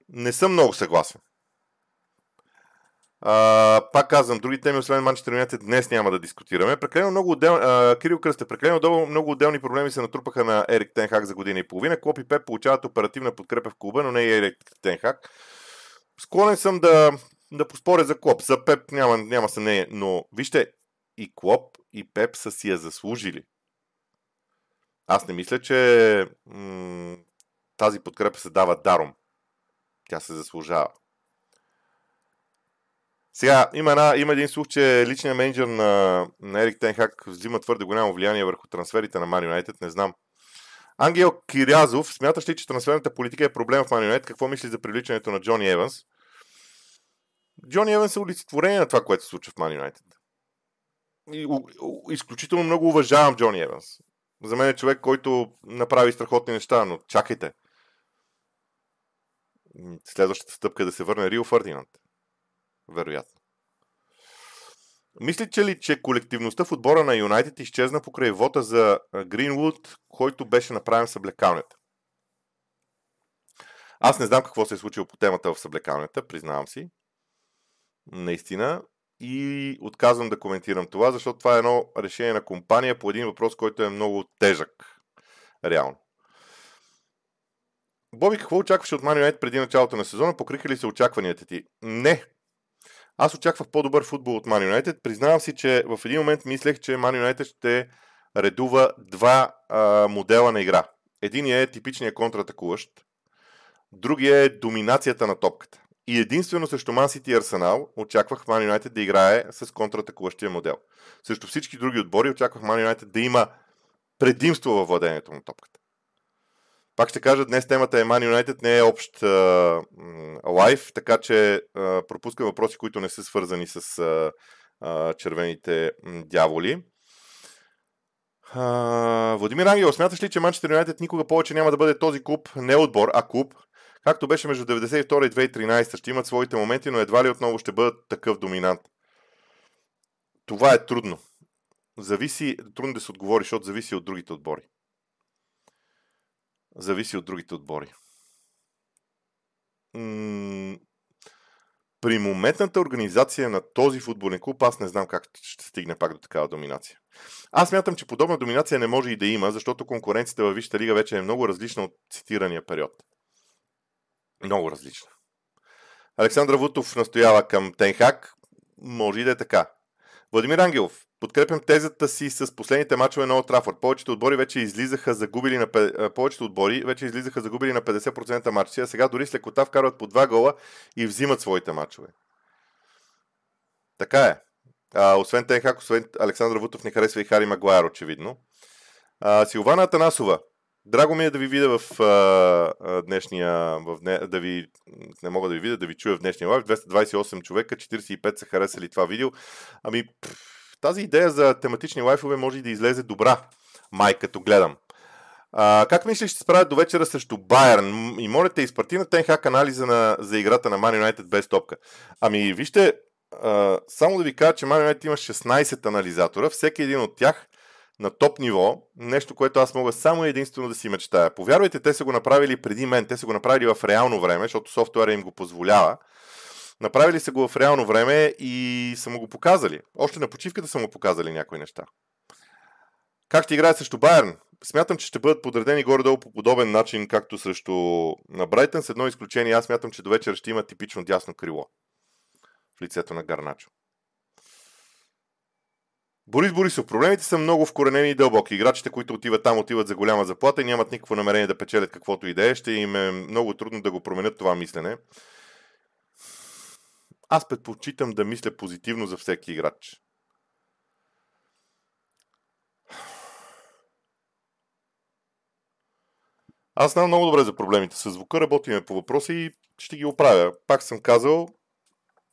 Не съм много съгласен. А, пак казвам, други теми, освен Манчестър Юнайтед, днес няма да дискутираме. Прекалено много отдел... а, Кирил Кръстев, прекалено много отделни проблеми се натрупаха на Ерик Тенхак за година и половина. Клоп и Пеп получават оперативна подкрепа в клуба, но не и Ерик Тенхак. Склонен съм да, да поспоря за Клоп. За Пеп няма, няма съмнение, но вижте, и Клоп, и Пеп са си я заслужили. Аз не мисля, че м- тази подкрепа се дава даром. Тя се заслужава. Сега, има, една, има един слух, че личният менеджер на, на Ерик Тенхак взима твърде голямо влияние върху трансферите на Man United. Не знам. Ангел Кирязов, смяташ ли, че трансферната политика е проблем в Man United? Какво мисли за привличането на Джони Еванс? Джони Еванс е олицетворение на това, което се случва в у, у, изключително много уважавам Джони Еванс. За мен е човек, който направи страхотни неща, но чакайте. Следващата стъпка е да се върне Рио Фърдинанд вероятно. Мислите ли, че колективността в отбора на Юнайтед изчезна покрай вота за Гринвуд, който беше направен в съблекалнята? Аз не знам какво се е случило по темата в съблекалнята, признавам си. Наистина. И отказвам да коментирам това, защото това е едно решение на компания по един въпрос, който е много тежък. Реално. Боби, какво очакваше от Man преди началото на сезона? Покриха ли се очакванията ти? Не, аз очаквах по-добър футбол от Man United. Признавам си, че в един момент мислех, че Man United ще редува два а, модела на игра. Един е типичният контратакуващ, другия е доминацията на топката. И единствено срещу Man City и Арсенал очаквах Man United да играе с контратакуващия модел. Срещу всички други отбори очаквах Man United да има предимство във владението на топката. Пак ще кажа, днес темата е Man United, не е общ лайф, така че а, пропускам въпроси, които не са свързани с а, а, червените дяволи. А, Владимир Ангел, смяташ ли, че Манчестър Юнайтед никога повече няма да бъде този клуб, не отбор, а клуб, Както беше между 92 и 2013, ще имат своите моменти, но едва ли отново ще бъдат такъв доминант. Това е трудно. Зависи, трудно да се отговори, защото зависи от другите отбори. Зависи от другите отбори. М- при моментната организация на този футболен клуб, аз не знам как ще стигне пак до такава доминация. Аз мятам, че подобна доминация не може и да има, защото конкуренцията във Висшата лига вече е много различна от цитирания период. Много различна. Александър Вутов настоява към Тенхак. Може и да е така. Владимир Ангелов. Подкрепям тезата си с последните мачове на Трафорд. Повечето отбори вече излизаха загубили на, повечето отбори вече излизаха загубили на 50% мачове, а сега дори с лекота вкарват по два гола и взимат своите мачове. Така е. А, освен Тенхак, освен Александър Вутов не харесва и Хари Магуайер, очевидно. А, Силвана Атанасова. Драго ми е да ви видя в а, днешния, в да ви, не мога да ви видя, да ви чуя в днешния лайв. 228 човека, 45 са харесали това видео. Ами, тази идея за тематични лайфове може и да излезе добра, май, като гледам. А, как мислиш, ще се справят до вечера срещу Байерн? И молите, изпрати на Тенхак анализа на, за играта на Man United без топка. Ами, вижте, а, само да ви кажа, че Man United има 16 анализатора, всеки един от тях на топ ниво, нещо, което аз мога само единствено да си мечтая. Повярвайте, те са го направили преди мен, те са го направили в реално време, защото софтуера им го позволява. Направили са го в реално време и са му го показали. Още на почивката са му показали някои неща. Как ще играят срещу Байерн? Смятам, че ще бъдат подредени горе-долу по подобен начин, както срещу на Брайтън, с едно изключение. Аз смятам, че до вечера ще има типично дясно крило в лицето на Гарначо. Борис Борисов, проблемите са много вкоренени и дълбоки. Играчите, които отиват там, отиват за голяма заплата и нямат никакво намерение да печелят каквото и е. Ще им е много трудно да го променят това мислене. Аз предпочитам да мисля позитивно за всеки играч. Аз знам много добре за проблемите с звука, работиме по въпроса и ще ги оправя. Пак съм казал,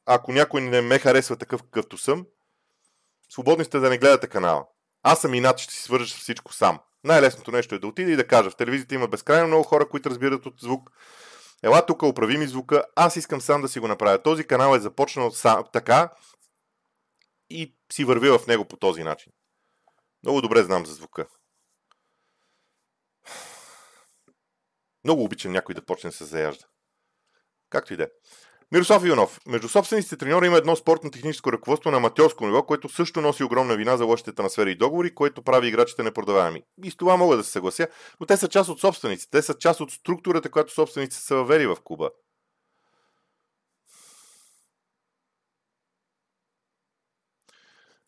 ако някой не ме харесва такъв какъвто съм, свободни сте да не гледате канала. Аз съм над, ще си свържа всичко сам. Най-лесното нещо е да отида и да кажа. В телевизията има безкрайно много хора, които разбират от звук. Ела тук, оправи ми звука. Аз искам сам да си го направя. Този канал е започнал сам, така и си върви в него по този начин. Много добре знам за звука. Много обичам някой да почне се заяжда. Както и да е. Мирослав Иванов. Между собствениците треньори има едно спортно-техническо ръководство на аматьорско ниво, което също носи огромна вина за лошите трансфери и договори, което прави играчите непродаваеми. И с това мога да се съглася, но те са част от собствениците. Те са част от структурата, която собствениците са въвели в клуба.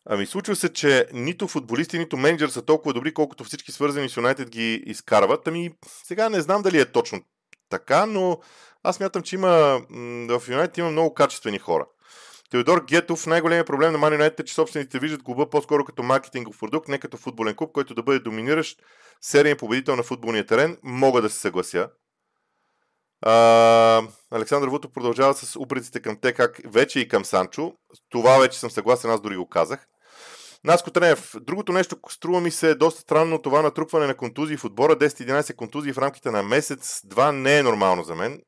Ами случва се, че нито футболисти, нито менеджер са толкова добри, колкото всички свързани с Юнайтед ги изкарват. Ами сега не знам дали е точно така, но аз мятам, че има, в Юнайтед има много качествени хора. Теодор Гетов, най-големият проблем на Man United е, че собствениците виждат клуба по-скоро като маркетингов продукт, не като футболен клуб, който да бъде доминиращ сериен победител на футболния терен. Мога да се съглася. А, Александър Вуто продължава с упреците към те, как вече и към Санчо. Това вече съм съгласен, аз дори го казах. Наско Тренев. Другото нещо, струва ми се е доста странно това натрупване на контузии в отбора. 10-11 контузии в рамките на месец. Два не е нормално за мен.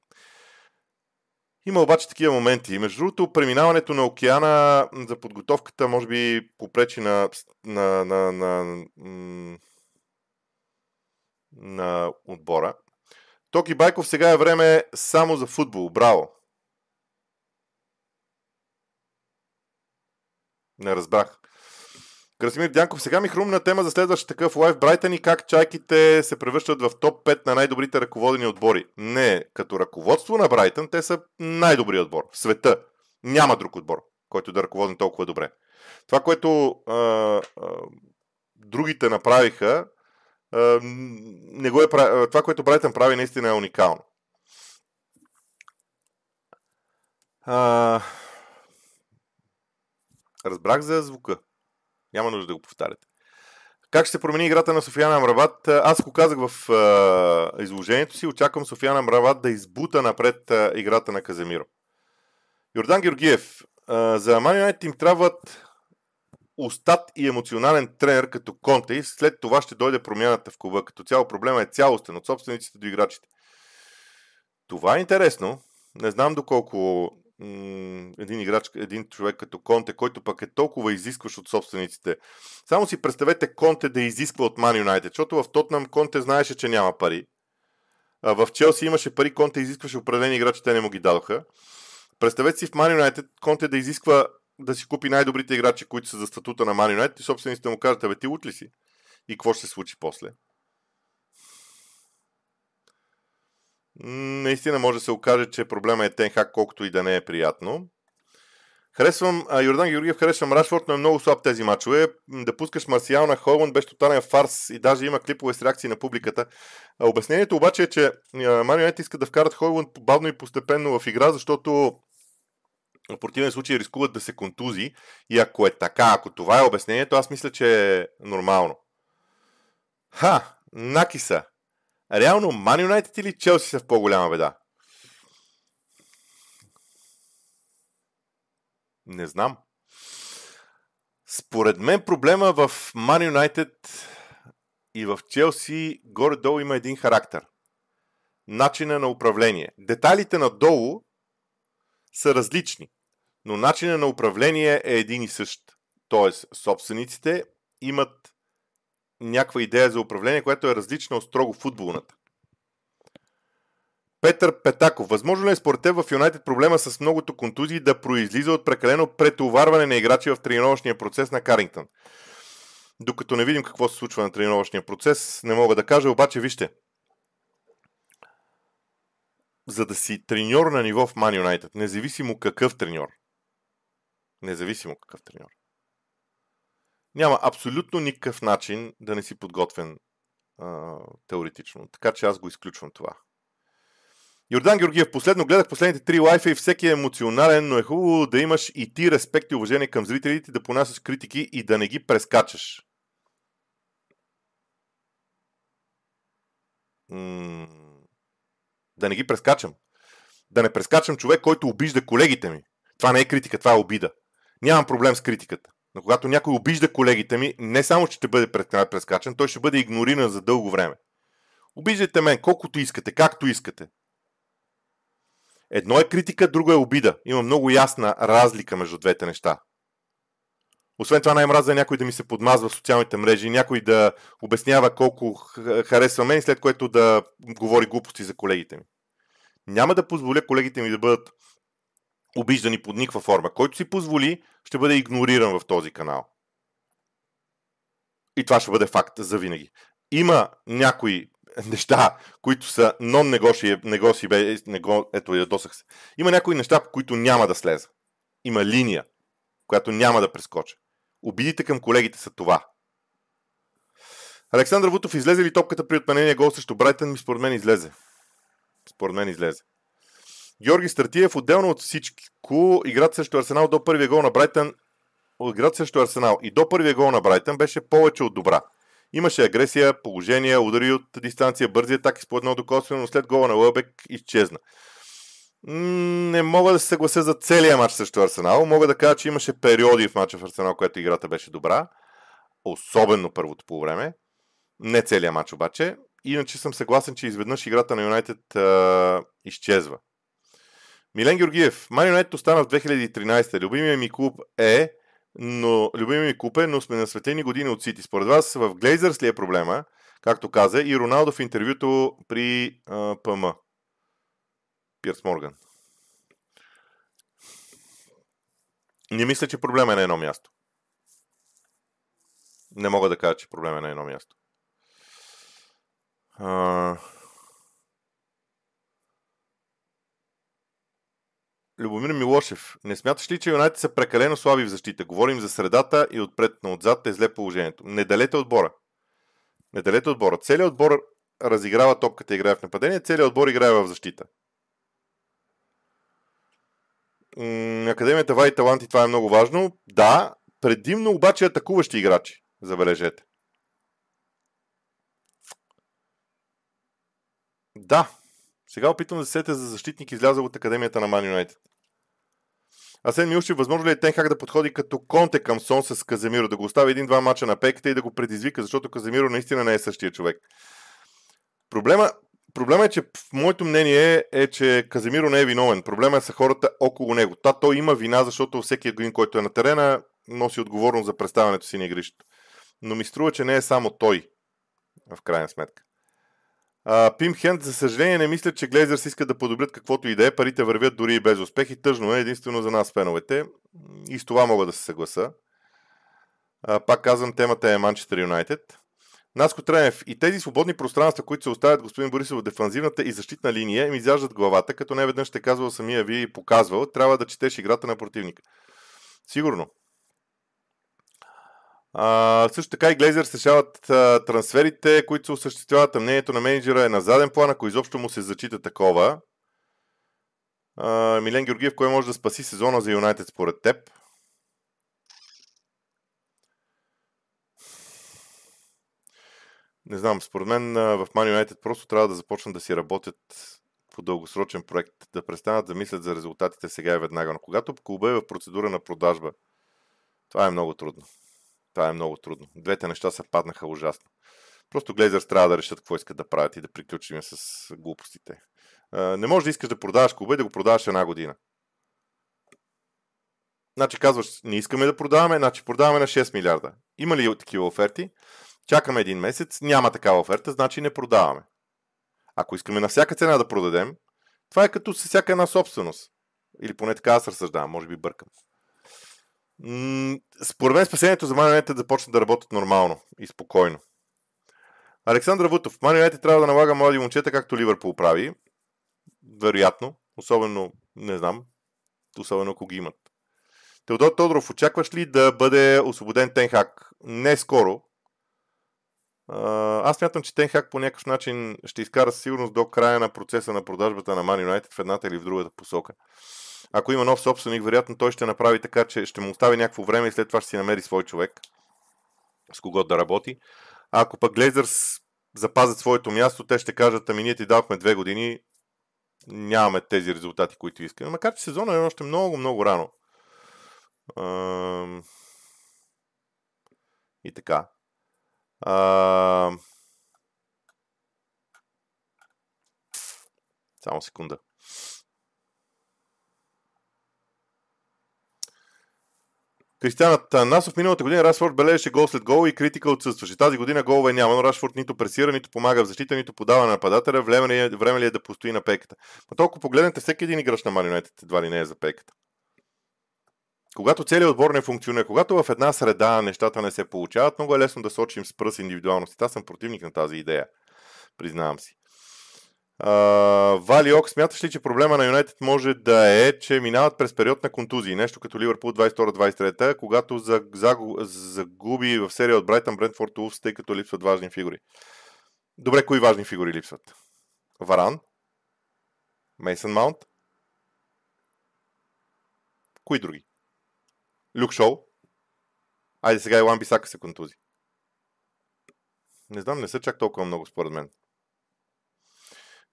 Има обаче такива моменти. Между другото, преминаването на океана за подготовката може би попречи на, на, на, на, на отбора. Токи Байков сега е време само за футбол. Браво! Не разбрах. Красимир Дянков, сега ми хрумна тема за следващ такъв лайв Брайтън и как чайките се превръщат в топ 5 на най-добрите ръководени отбори. Не, като ръководство на Брайтън, те са най-добрият отбор в света. Няма друг отбор, който да ръководи толкова добре. Това, което а, а, другите направиха, а, не го е, това, което Брайтън прави, наистина е уникално. А, разбрах за звука. Няма нужда да го повтаряте. Как ще промени играта на Софияна Амрабат? Аз го казах в а, изложението си. Очаквам Софияна Амрабат да избута напред а, играта на Каземиро. Йордан Георгиев. А, за Man им трябват устат и емоционален тренер като Конте и след това ще дойде промяната в клуба. Като цяло проблема е цялостен от собствениците до играчите. Това е интересно. Не знам доколко един играч, един човек като Конте, който пък е толкова изискващ от собствениците. Само си представете Конте да изисква от Ман Юнайтед, защото в Тотнам Конте знаеше, че няма пари. А в Челси имаше пари, Конте изискваше определени играчи, те не му ги дадоха. Представете си в Ман Юнайтед Конте да изисква да си купи най-добрите играчи, които са за статута на Ман Юнайтед и собствениците му кажат, бе ти лут ли си? И какво ще се случи после? Наистина може да се окаже, че проблема е Тенхак, колкото и да не е приятно. Харесвам, а, Йордан Георгиев, харесвам Рашфорд, но е много слаб тези мачове. Да пускаш Марсиал на Холанд беше тотален фарс и даже има клипове с реакции на публиката. А, обяснението обаче е, че Марио иска да вкарат Холанд бавно и постепенно в игра, защото в противен случай рискуват да се контузи. И ако е така, ако това е обяснението, аз мисля, че е нормално. Ха, Накиса. Реално Ман Юнайтед или Челси са в по-голяма беда? Не знам. Според мен проблема в Ман Юнайтед и в Челси горе-долу има един характер. Начина на управление. Детайлите надолу са различни, но начина на управление е един и същ. Тоест, собствениците имат някаква идея за управление, която е различна от строго футболната. Петър Петаков. Възможно ли е според теб в Юнайтед проблема с многото контузии да произлиза от прекалено претоварване на играчи в тренировъчния процес на Карингтън? Докато не видим какво се случва на тренировъчния процес, не мога да кажа, обаче вижте. За да си треньор на ниво в Ман Юнайтед, независимо какъв треньор, независимо какъв треньор, няма абсолютно никакъв начин да не си подготвен а, теоретично. Така че аз го изключвам това. Йордан Георгиев, последно гледах последните три лайфа и всеки е емоционален, но е хубаво да имаш и ти респект и уважение към зрителите, да понасяш критики и да не ги прескачаш. Да не ги прескачам. Да не прескачам човек, който обижда колегите ми. Това не е критика, това е обида. Нямам проблем с критиката. Но когато някой обижда колегите ми, не само, ще бъде прескачан, той ще бъде игнориран за дълго време. Обиждайте мен колкото искате, както искате. Едно е критика, друго е обида. Има много ясна разлика между двете неща. Освен това най-мраза е някой да ми се подмазва в социалните мрежи, някой да обяснява колко харесва мен, след което да говори глупости за колегите ми. Няма да позволя колегите ми да бъдат обиждани под никаква форма. Който си позволи, ще бъде игнориран в този канал. И това ще бъде факт за винаги. Има някои неща, които са non-negotiable, ето я досах се. Има някои неща, по които няма да слеза. Има линия, която няма да прескоча. Обидите към колегите са това. Александър Вутов, излезе ли топката при отменения гол срещу Брайтън? Ми според мен излезе. Според мен излезе. Георги Стратиев, отделно от всички, играта срещу Арсенал до първия гол на Брайтън, играта срещу Арсенал и до първия гол на Брайтън беше повече от добра. Имаше агресия, положение, удари от дистанция, бързи атаки с едно докосвено, но след гола на Лъбек изчезна. Не мога да се съглася за целия матч срещу Арсенал. Мога да кажа, че имаше периоди в матча в Арсенал, където играта беше добра. Особено първото по време. Не целият матч обаче. Иначе съм съгласен, че изведнъж играта на Юнайтед изчезва. Милен Георгиев. Ман остана в 2013. Любимия ми клуб е но любими ми купе, но сме на светени години от Сити. Според вас в Глейзърс ли е проблема, както каза и Роналдо в интервюто при а, ПМ? Пирс Морган. Не мисля, че проблема е на едно място. Не мога да кажа, че проблема е на едно място. А... Любомир Милошев. Не смяташ ли, че Юнайтед са прекалено слаби в защита? Говорим за средата и отпред, но отзад е зле положението. Не далете отбора. Не далете отбора. Целият отбор разиграва топката и играе в нападение, целият отбор играе в защита. Академията Вай Таланти, това е много важно. Да, предимно обаче атакуващи играчи. Забележете. Да. Сега опитвам да се сетя за защитник излязъл от Академията на Ман Юнайтед. Асен Милшев, възможно ли е Тенхак да подходи като конте към Сон с Каземиро, да го остави един-два мача на пеката и да го предизвика, защото Каземиро наистина не е същия човек. Проблема, Проблема е, че в моето мнение е, че Каземиро не е виновен. Проблема е са хората около него. Та той има вина, защото всеки един, който е на терена, носи отговорност за представянето си на игрището. Но ми струва, че не е само той, в крайна сметка. Пим Хенд, за съжаление, не мисля, че Глейзърс искат да подобрят каквото и да е. Парите вървят дори и без успех и тъжно е единствено за нас, феновете. И с това мога да се съгласа. А, пак казвам, темата е Манчестър Юнайтед. Наско Тренев и тези свободни пространства, които се оставят господин Борисов в дефанзивната и защитна линия, им изяждат главата, като не веднъж ще казвал самия ви и показвал, трябва да четеш играта на противника. Сигурно. А, също така и Глейзер решават а, трансферите, които се осъществяват. Мнението на менеджера е на заден план, ако изобщо му се зачита такова. А, Милен Георгиев, кой може да спаси сезона за Юнайтед според теб? Не знам, според мен в Man United просто трябва да започнат да си работят по дългосрочен проект, да престанат да мислят за резултатите сега и веднага. Но когато клуба е в процедура на продажба, това е много трудно. Това е много трудно. Двете неща се паднаха ужасно. Просто Глейзърс трябва да решат какво искат да правят и да приключим с глупостите. Не можеш да искаш да продаваш клуба и да го продаваш една година. Значи казваш, не искаме да продаваме, значи продаваме на 6 милиарда. Има ли такива оферти? Чакаме един месец, няма такава оферта, значи не продаваме. Ако искаме на всяка цена да продадем, това е като с всяка една собственост. Или поне така аз разсъждавам, може би бъркам. Според мен спасението за марионетите да почне да работят нормално и спокойно. Александър Вутов. Марионетите трябва да налага млади момчета, както Ливърпул прави. Вероятно. Особено, не знам, особено ако ги имат. Теодор Тодоров, очакваш ли да бъде освободен Тенхак? Не скоро, аз мятам, че Тенхак по някакъв начин ще изкара сигурност до края на процеса на продажбата на Man в едната или в другата посока. Ако има нов собственик, вероятно той ще направи така, че ще му остави някакво време и след това ще си намери свой човек, с кого да работи. А ако пък Глейзърс запазят своето място, те ще кажат, ами ние ти давахме две години, нямаме тези резултати, които искаме. Макар че сезона е още много, много рано. И така. Само секунда. Кристианът Насов миналата година Рашфорд бележеше гол след гол и критика отсъстваше. Тази година голове няма, но Рашфорд нито пресира, нито помага в защита, нито подава на нападателя. Време ли е, време ли е да постои на пеката? Но толкова погледнете, всеки един играч на Марионетите едва ли не е за пеката. Когато целият отбор не функционира, когато в една среда нещата не се получават, много е лесно да сочим с пръст индивидуалност. Аз съм противник на тази идея. Признавам си. Вали Ок, смяташ ли, че проблема на Юнайтед може да е, че минават през период на контузии? Нещо като Ливърпул 22-23, когато загуби в серия от Брайтън, Брентфорд, Улфс, тъй като липсват важни фигури. Добре, кои важни фигури липсват? Варан? Мейсън Маунт? Кои други? Люк Шоу. Айде сега и Ламби Сака се контузи. Не знам, не са чак толкова много според мен.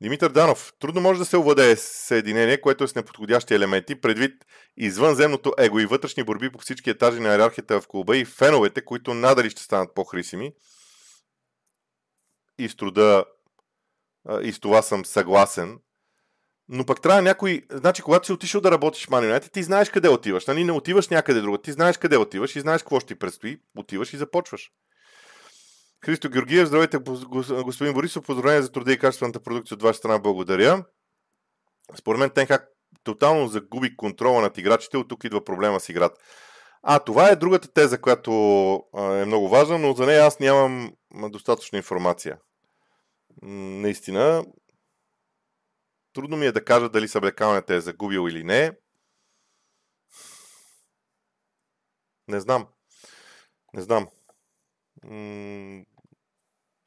Димитър Данов. Трудно може да се овладее съединение, което е с неподходящи елементи, предвид извънземното его и вътрешни борби по всички етажи на иерархията в клуба и феновете, които надали ще станат по-хрисими. И с труда и с това съм съгласен. Но пък трябва някой. Значи, когато си отишъл да работиш в Man ти знаеш къде отиваш. Нали? Не отиваш някъде друго. Ти знаеш къде отиваш и знаеш какво ще ти предстои. Отиваш и започваш. Христо Георгиев, здравейте, господин Борисов. Поздравление за труда и качествената продукция от ваша страна. Благодаря. Според мен Тенхак тотално загуби контрола над играчите. От тук идва проблема с играта. А, това е другата теза, която е много важна, но за нея аз нямам достатъчно информация. Наистина, Трудно ми е да кажа дали съблекалнята е загубил или не. Не знам. Не знам.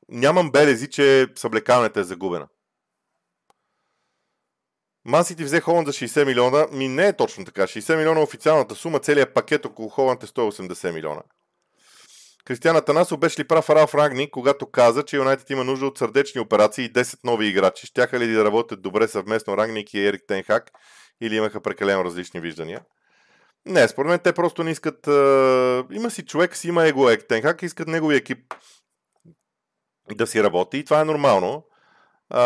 Нямам белези, че съблекалнята е загубена. Мансити взе Холанд за 60 милиона. Ми не е точно така. 60 милиона е официалната сума, целият пакет около Холанд е 180 милиона. Кристиан Атанасов беше ли прав Ралф Рагни, когато каза, че Юнайтед има нужда от сърдечни операции и 10 нови играчи? Щяха ли да работят добре съвместно Рагник и Ерик Тенхак или имаха прекалено различни виждания? Не, според мен те просто не искат... А... Има си човек, си има его Ерик Тенхак, искат неговия екип да си работи и това е нормално. А,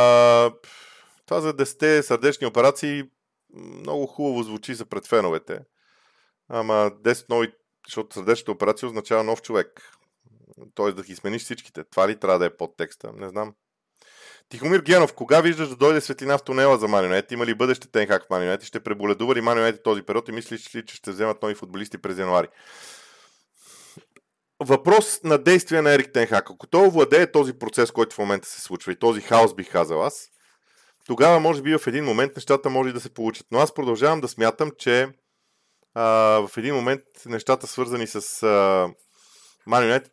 това за 10 сърдечни операции много хубаво звучи за пред феновете. Ама 10 нови, защото сърдечната операция означава нов човек. Тоест да ги смениш всичките. Това ли трябва да е под текста? Не знам. Тихомир Генов, кога виждаш да дойде светлина в тунела за Манионет? Има ли бъдеще Тенхак в Манионет? Ще преболедува ли Манионет този период и мислиш ли, че ще вземат нови футболисти през януари? Въпрос на действие на Ерик Тенхак. Ако той овладее този процес, който в момента се случва и този хаос бих казал аз, тогава може би в един момент нещата може да се получат. Но аз продължавам да смятам, че а, в един момент нещата свързани с а,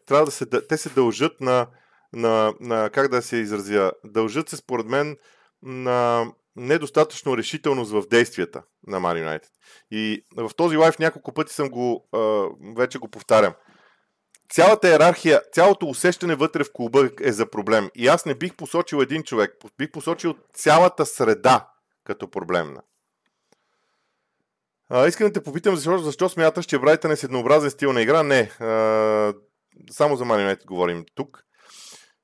трябва да се, те се дължат на на, на как да се изразя, дължат се според мен на недостатъчно решителност в действията на Man United. И в този лайф няколко пъти съм го, а, вече го повтарям. Цялата иерархия, цялото усещане вътре в клуба е за проблем. И аз не бих посочил един човек, бих посочил цялата среда като проблемна. А, искам да те попитам защо, защо смяташ, че Брайтън е с еднообразен стил на игра. Не. А, само за Man United говорим тук.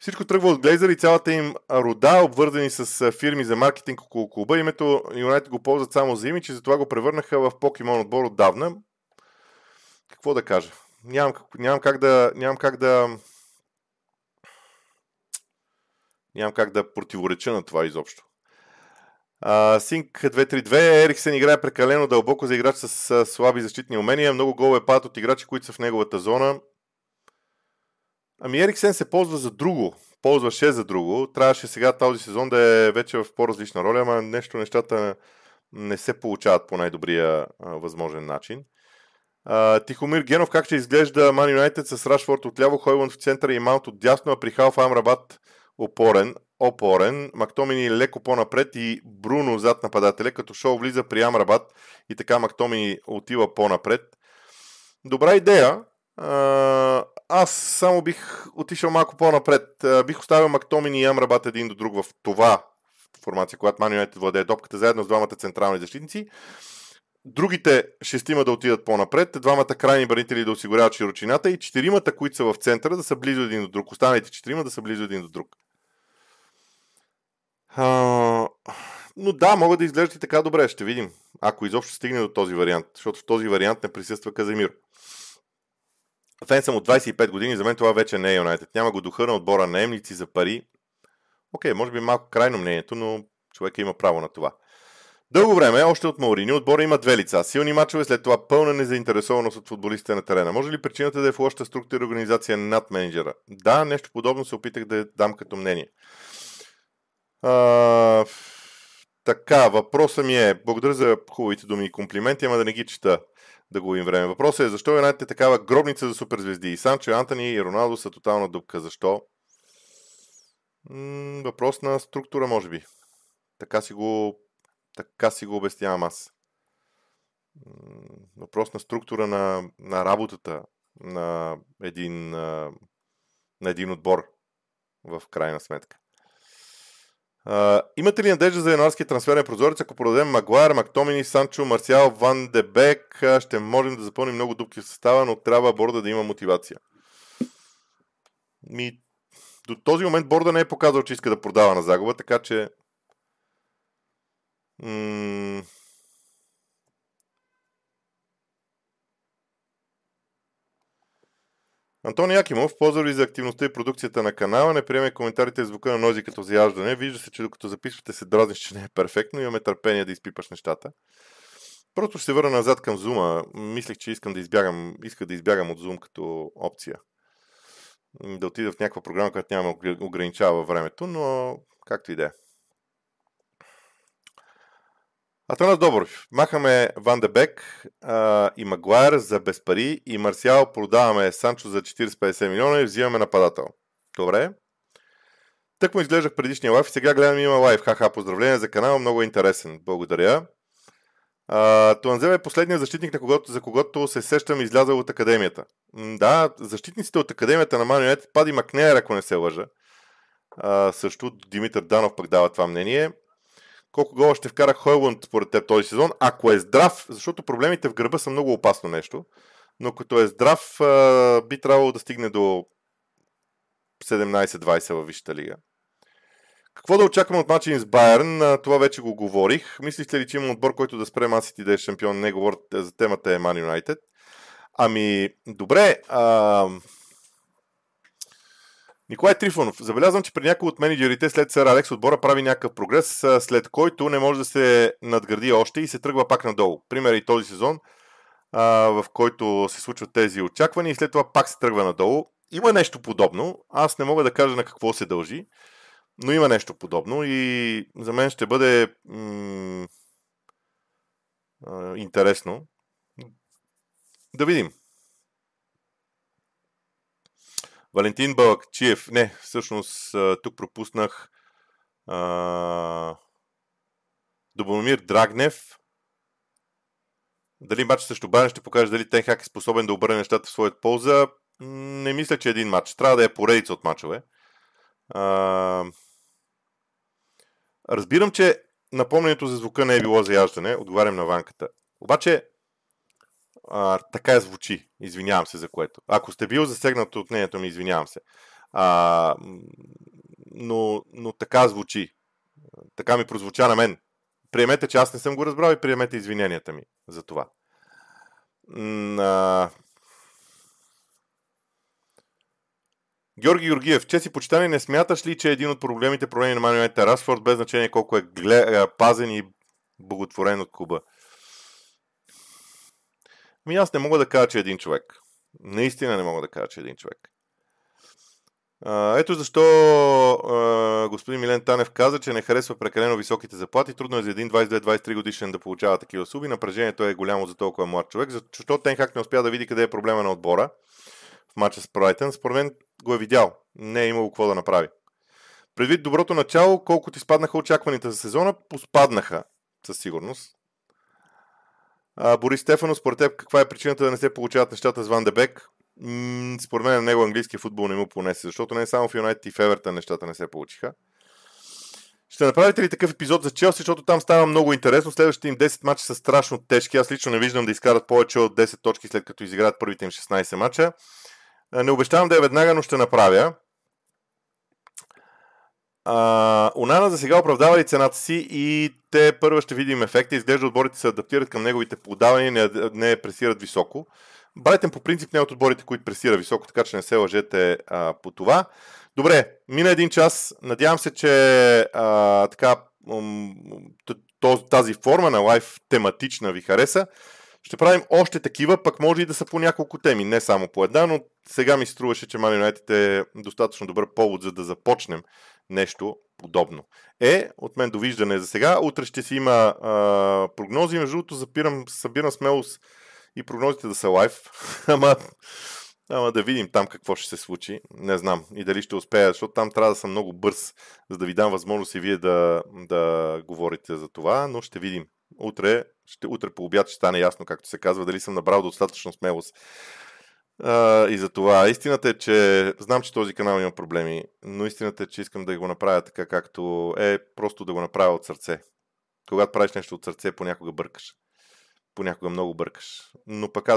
Всичко тръгва от Глейзър и цялата им рода, обвързани с фирми за маркетинг около клуба. Името Юнайтед го ползват само за имидж и затова го превърнаха в покемон отбор отдавна. Какво да кажа? Нямам, нямам как да... Нямам как да... Нямам как да противореча на това изобщо. Синк 232. Ериксен играе прекалено дълбоко за играч с слаби защитни умения. Много голове падат от играчи, които са в неговата зона. Ами Ериксен се ползва за друго. Ползваше за друго. Трябваше сега този сезон да е вече в по-различна роля, ама нещо нещата не се получават по най-добрия а, възможен начин. А, Тихомир Генов, как ще изглежда Ман Юнайтед с Рашфорд от ляво, Хойванд в центъра и Маунт от дясно, а при Халф Амрабат опорен, опорен, Мактомини леко по-напред и Бруно зад нападателя, като Шоу влиза при Амрабат и така Мактомини отива по-напред. Добра идея, аз само бих отишъл малко по-напред. Бих оставил Мактомин и Амрабат един до друг в това формация, когато Ман Юнайтед владее топката заедно с двамата централни защитници. Другите шестима да отидат по-напред, двамата крайни бранители да осигуряват широчината и четиримата, които са в центъра, да са близо един до друг. Останалите четирима да са близо един до друг. А, но да, могат да изглеждат и така добре. Ще видим. Ако изобщо стигне до този вариант. Защото в този вариант не присъства Каземир. Фен съм от 25 години, за мен това вече не е Юнайтед. Няма го духа на отбора на емници за пари. Окей, може би малко крайно мнението, но човека има право на това. Дълго време, още от Маурини, отбора има две лица. Силни мачове, след това пълна незаинтересованост от футболистите на терена. Може ли причината да е в лошата структура и организация над менеджера? Да, нещо подобно се опитах да дам като мнение. А, така, въпросът ми е, благодаря за хубавите думи и комплименти, ама да не ги чета да губим време. Въпросът е защо Юнайтед е такава гробница за суперзвезди. И Санчо, Антони и Роналдо са тотална дупка. Защо? М- въпрос на структура, може би. Така си го, така си го обяснявам аз. Въпрос на структура на, на работата на един, на един отбор в крайна сметка. Имате ли надежда за януарски трансферен прозорец? Ако продадем Магуайр, Мактомини, Санчо, Марсиал, Ван Дебек, ще можем да запълним много дупки в състава, но трябва борда да има мотивация. Ми, до този момент борда не е показал, че иска да продава на загуба, така че м- Антони Якимов, поздрави за активността и продукцията на канала. Не приеме коментарите с звука на нози като заяждане. Вижда се, че докато записвате се дразниш, че не е перфектно. Имаме търпение да изпипаш нещата. Просто ще се върна назад към зума. Мислех, че искам да избягам, иска да избягам от зум като опция. Да отида в някаква програма, която няма ограничава времето, но както и да е. Атанас Добров. Махаме Ван де Бек а, и Магуайр за без пари и Марсиал продаваме Санчо за 40-50 милиона и взимаме нападател. Добре. Тък му изглеждах предишния лайф и сега гледам има лайф. Ха-ха, поздравления за канала, много е интересен. Благодаря. Туанзел е последният защитник, на когото, за когото се сещам излязъл от академията. М, да, защитниците от академията на Манионет, Пади Макнеер, ако не се лъжа. А, също Димитър Данов пък дава това мнение колко гола ще вкара Хойланд според теб този сезон, ако е здрав, защото проблемите в гърба са много опасно нещо, но като е здрав, би трябвало да стигне до 17-20 във Висшата лига. Какво да очаквам от матча им с Байерн? Това вече го говорих. Мислите ли, че има отбор, който да спре Масити да е шампион? Не говорят за темата е Man United. Ами, добре. А... Николай Трифонов. Забелязвам, че при някои от менеджерите след Сър Алекс отбора прави някакъв прогрес, след който не може да се надгради още и се тръгва пак надолу. Пример е и този сезон, в който се случват тези очаквания и след това пак се тръгва надолу. Има нещо подобно. Аз не мога да кажа на какво се дължи, но има нещо подобно и за мен ще бъде м- интересно да видим. Валентин Балакчиев. Не, всъщност тук пропуснах. Добромир Драгнев. Дали матч срещу Байерн ще покаже дали Тенхак е способен да обърне нещата в своята полза? Не мисля, че е един матч. Трябва да е поредица от матчове. А... Разбирам, че напомнението за звука не е било заяждане. Отговарям на ванката. Обаче а, така е звучи. Извинявам се за което. Ако сте бил засегнат от мнението ми, извинявам се. А, но, но така звучи. Така ми прозвуча на мен. Приемете, че аз не съм го разбрал и приемете извиненията ми за това. А... Георги Георгиев, че си почитане, не смяташ ли, че един от проблемите проблеми на Манионета Расфорд, без значение колко е гле... пазен и благотворен от Куба? Ми аз не мога да кажа, че е един човек. Наистина не мога да кажа, че е един човек. А, ето защо а, господин Милен Танев каза, че не харесва прекалено високите заплати. Трудно е за един 22-23 годишен да получава такива суби. Напрежението е голямо за толкова млад човек. Защо Тенхак не успя да види къде е проблема на отбора в матча с Брайтън? Според мен го е видял. Не е имало какво да направи. Предвид доброто начало, колко ти спаднаха очакваните за сезона, поспаднаха със сигурност. А, Борис Стефано, според теб, каква е причината да не се получават нещата с Ван Дебек? М- според мен него английски футбол не му понесе, защото не само в Юнайтед и в Евертън нещата не се получиха. Ще направите ли такъв епизод за Челси, защото там става много интересно. Следващите им 10 мача са страшно тежки. Аз лично не виждам да изкарат повече от 10 точки след като изиграят първите им 16 мача. Не обещавам да е веднага, но ще направя. А, Унана за сега оправдава ли цената си и те първо ще видим ефекта. Изглежда отборите се адаптират към неговите подавания, не, не пресират високо. Брайтън по принцип не е от отборите, които пресира високо, така че не се лъжете а, по това. Добре, мина един час. Надявам се, че а, така, тази форма на лайф тематична ви хареса. Ще правим още такива, пък може и да са по няколко теми, не само по една, но сега ми струваше, че Man United е достатъчно добър повод, за да започнем нещо подобно. Е, от мен довиждане за сега. Утре ще си има а, прогнози. Между другото, запирам, събирам смелост и прогнозите да са лайв. <laughs> Ама, ама да видим там какво ще се случи. Не знам. И дали ще успея, защото там трябва да съм много бърз, за да ви дам възможност и вие да, да говорите за това, но ще видим. Утре, ще, утре по обяд ще стане ясно, както се казва, дали съм набрал достатъчно смелост и за това. Истината е, че знам, че този канал има проблеми, но истината е, че искам да го направя така, както е просто да го направя от сърце. Когато правиш нещо от сърце, понякога бъркаш. Понякога много бъркаш. Но пък аз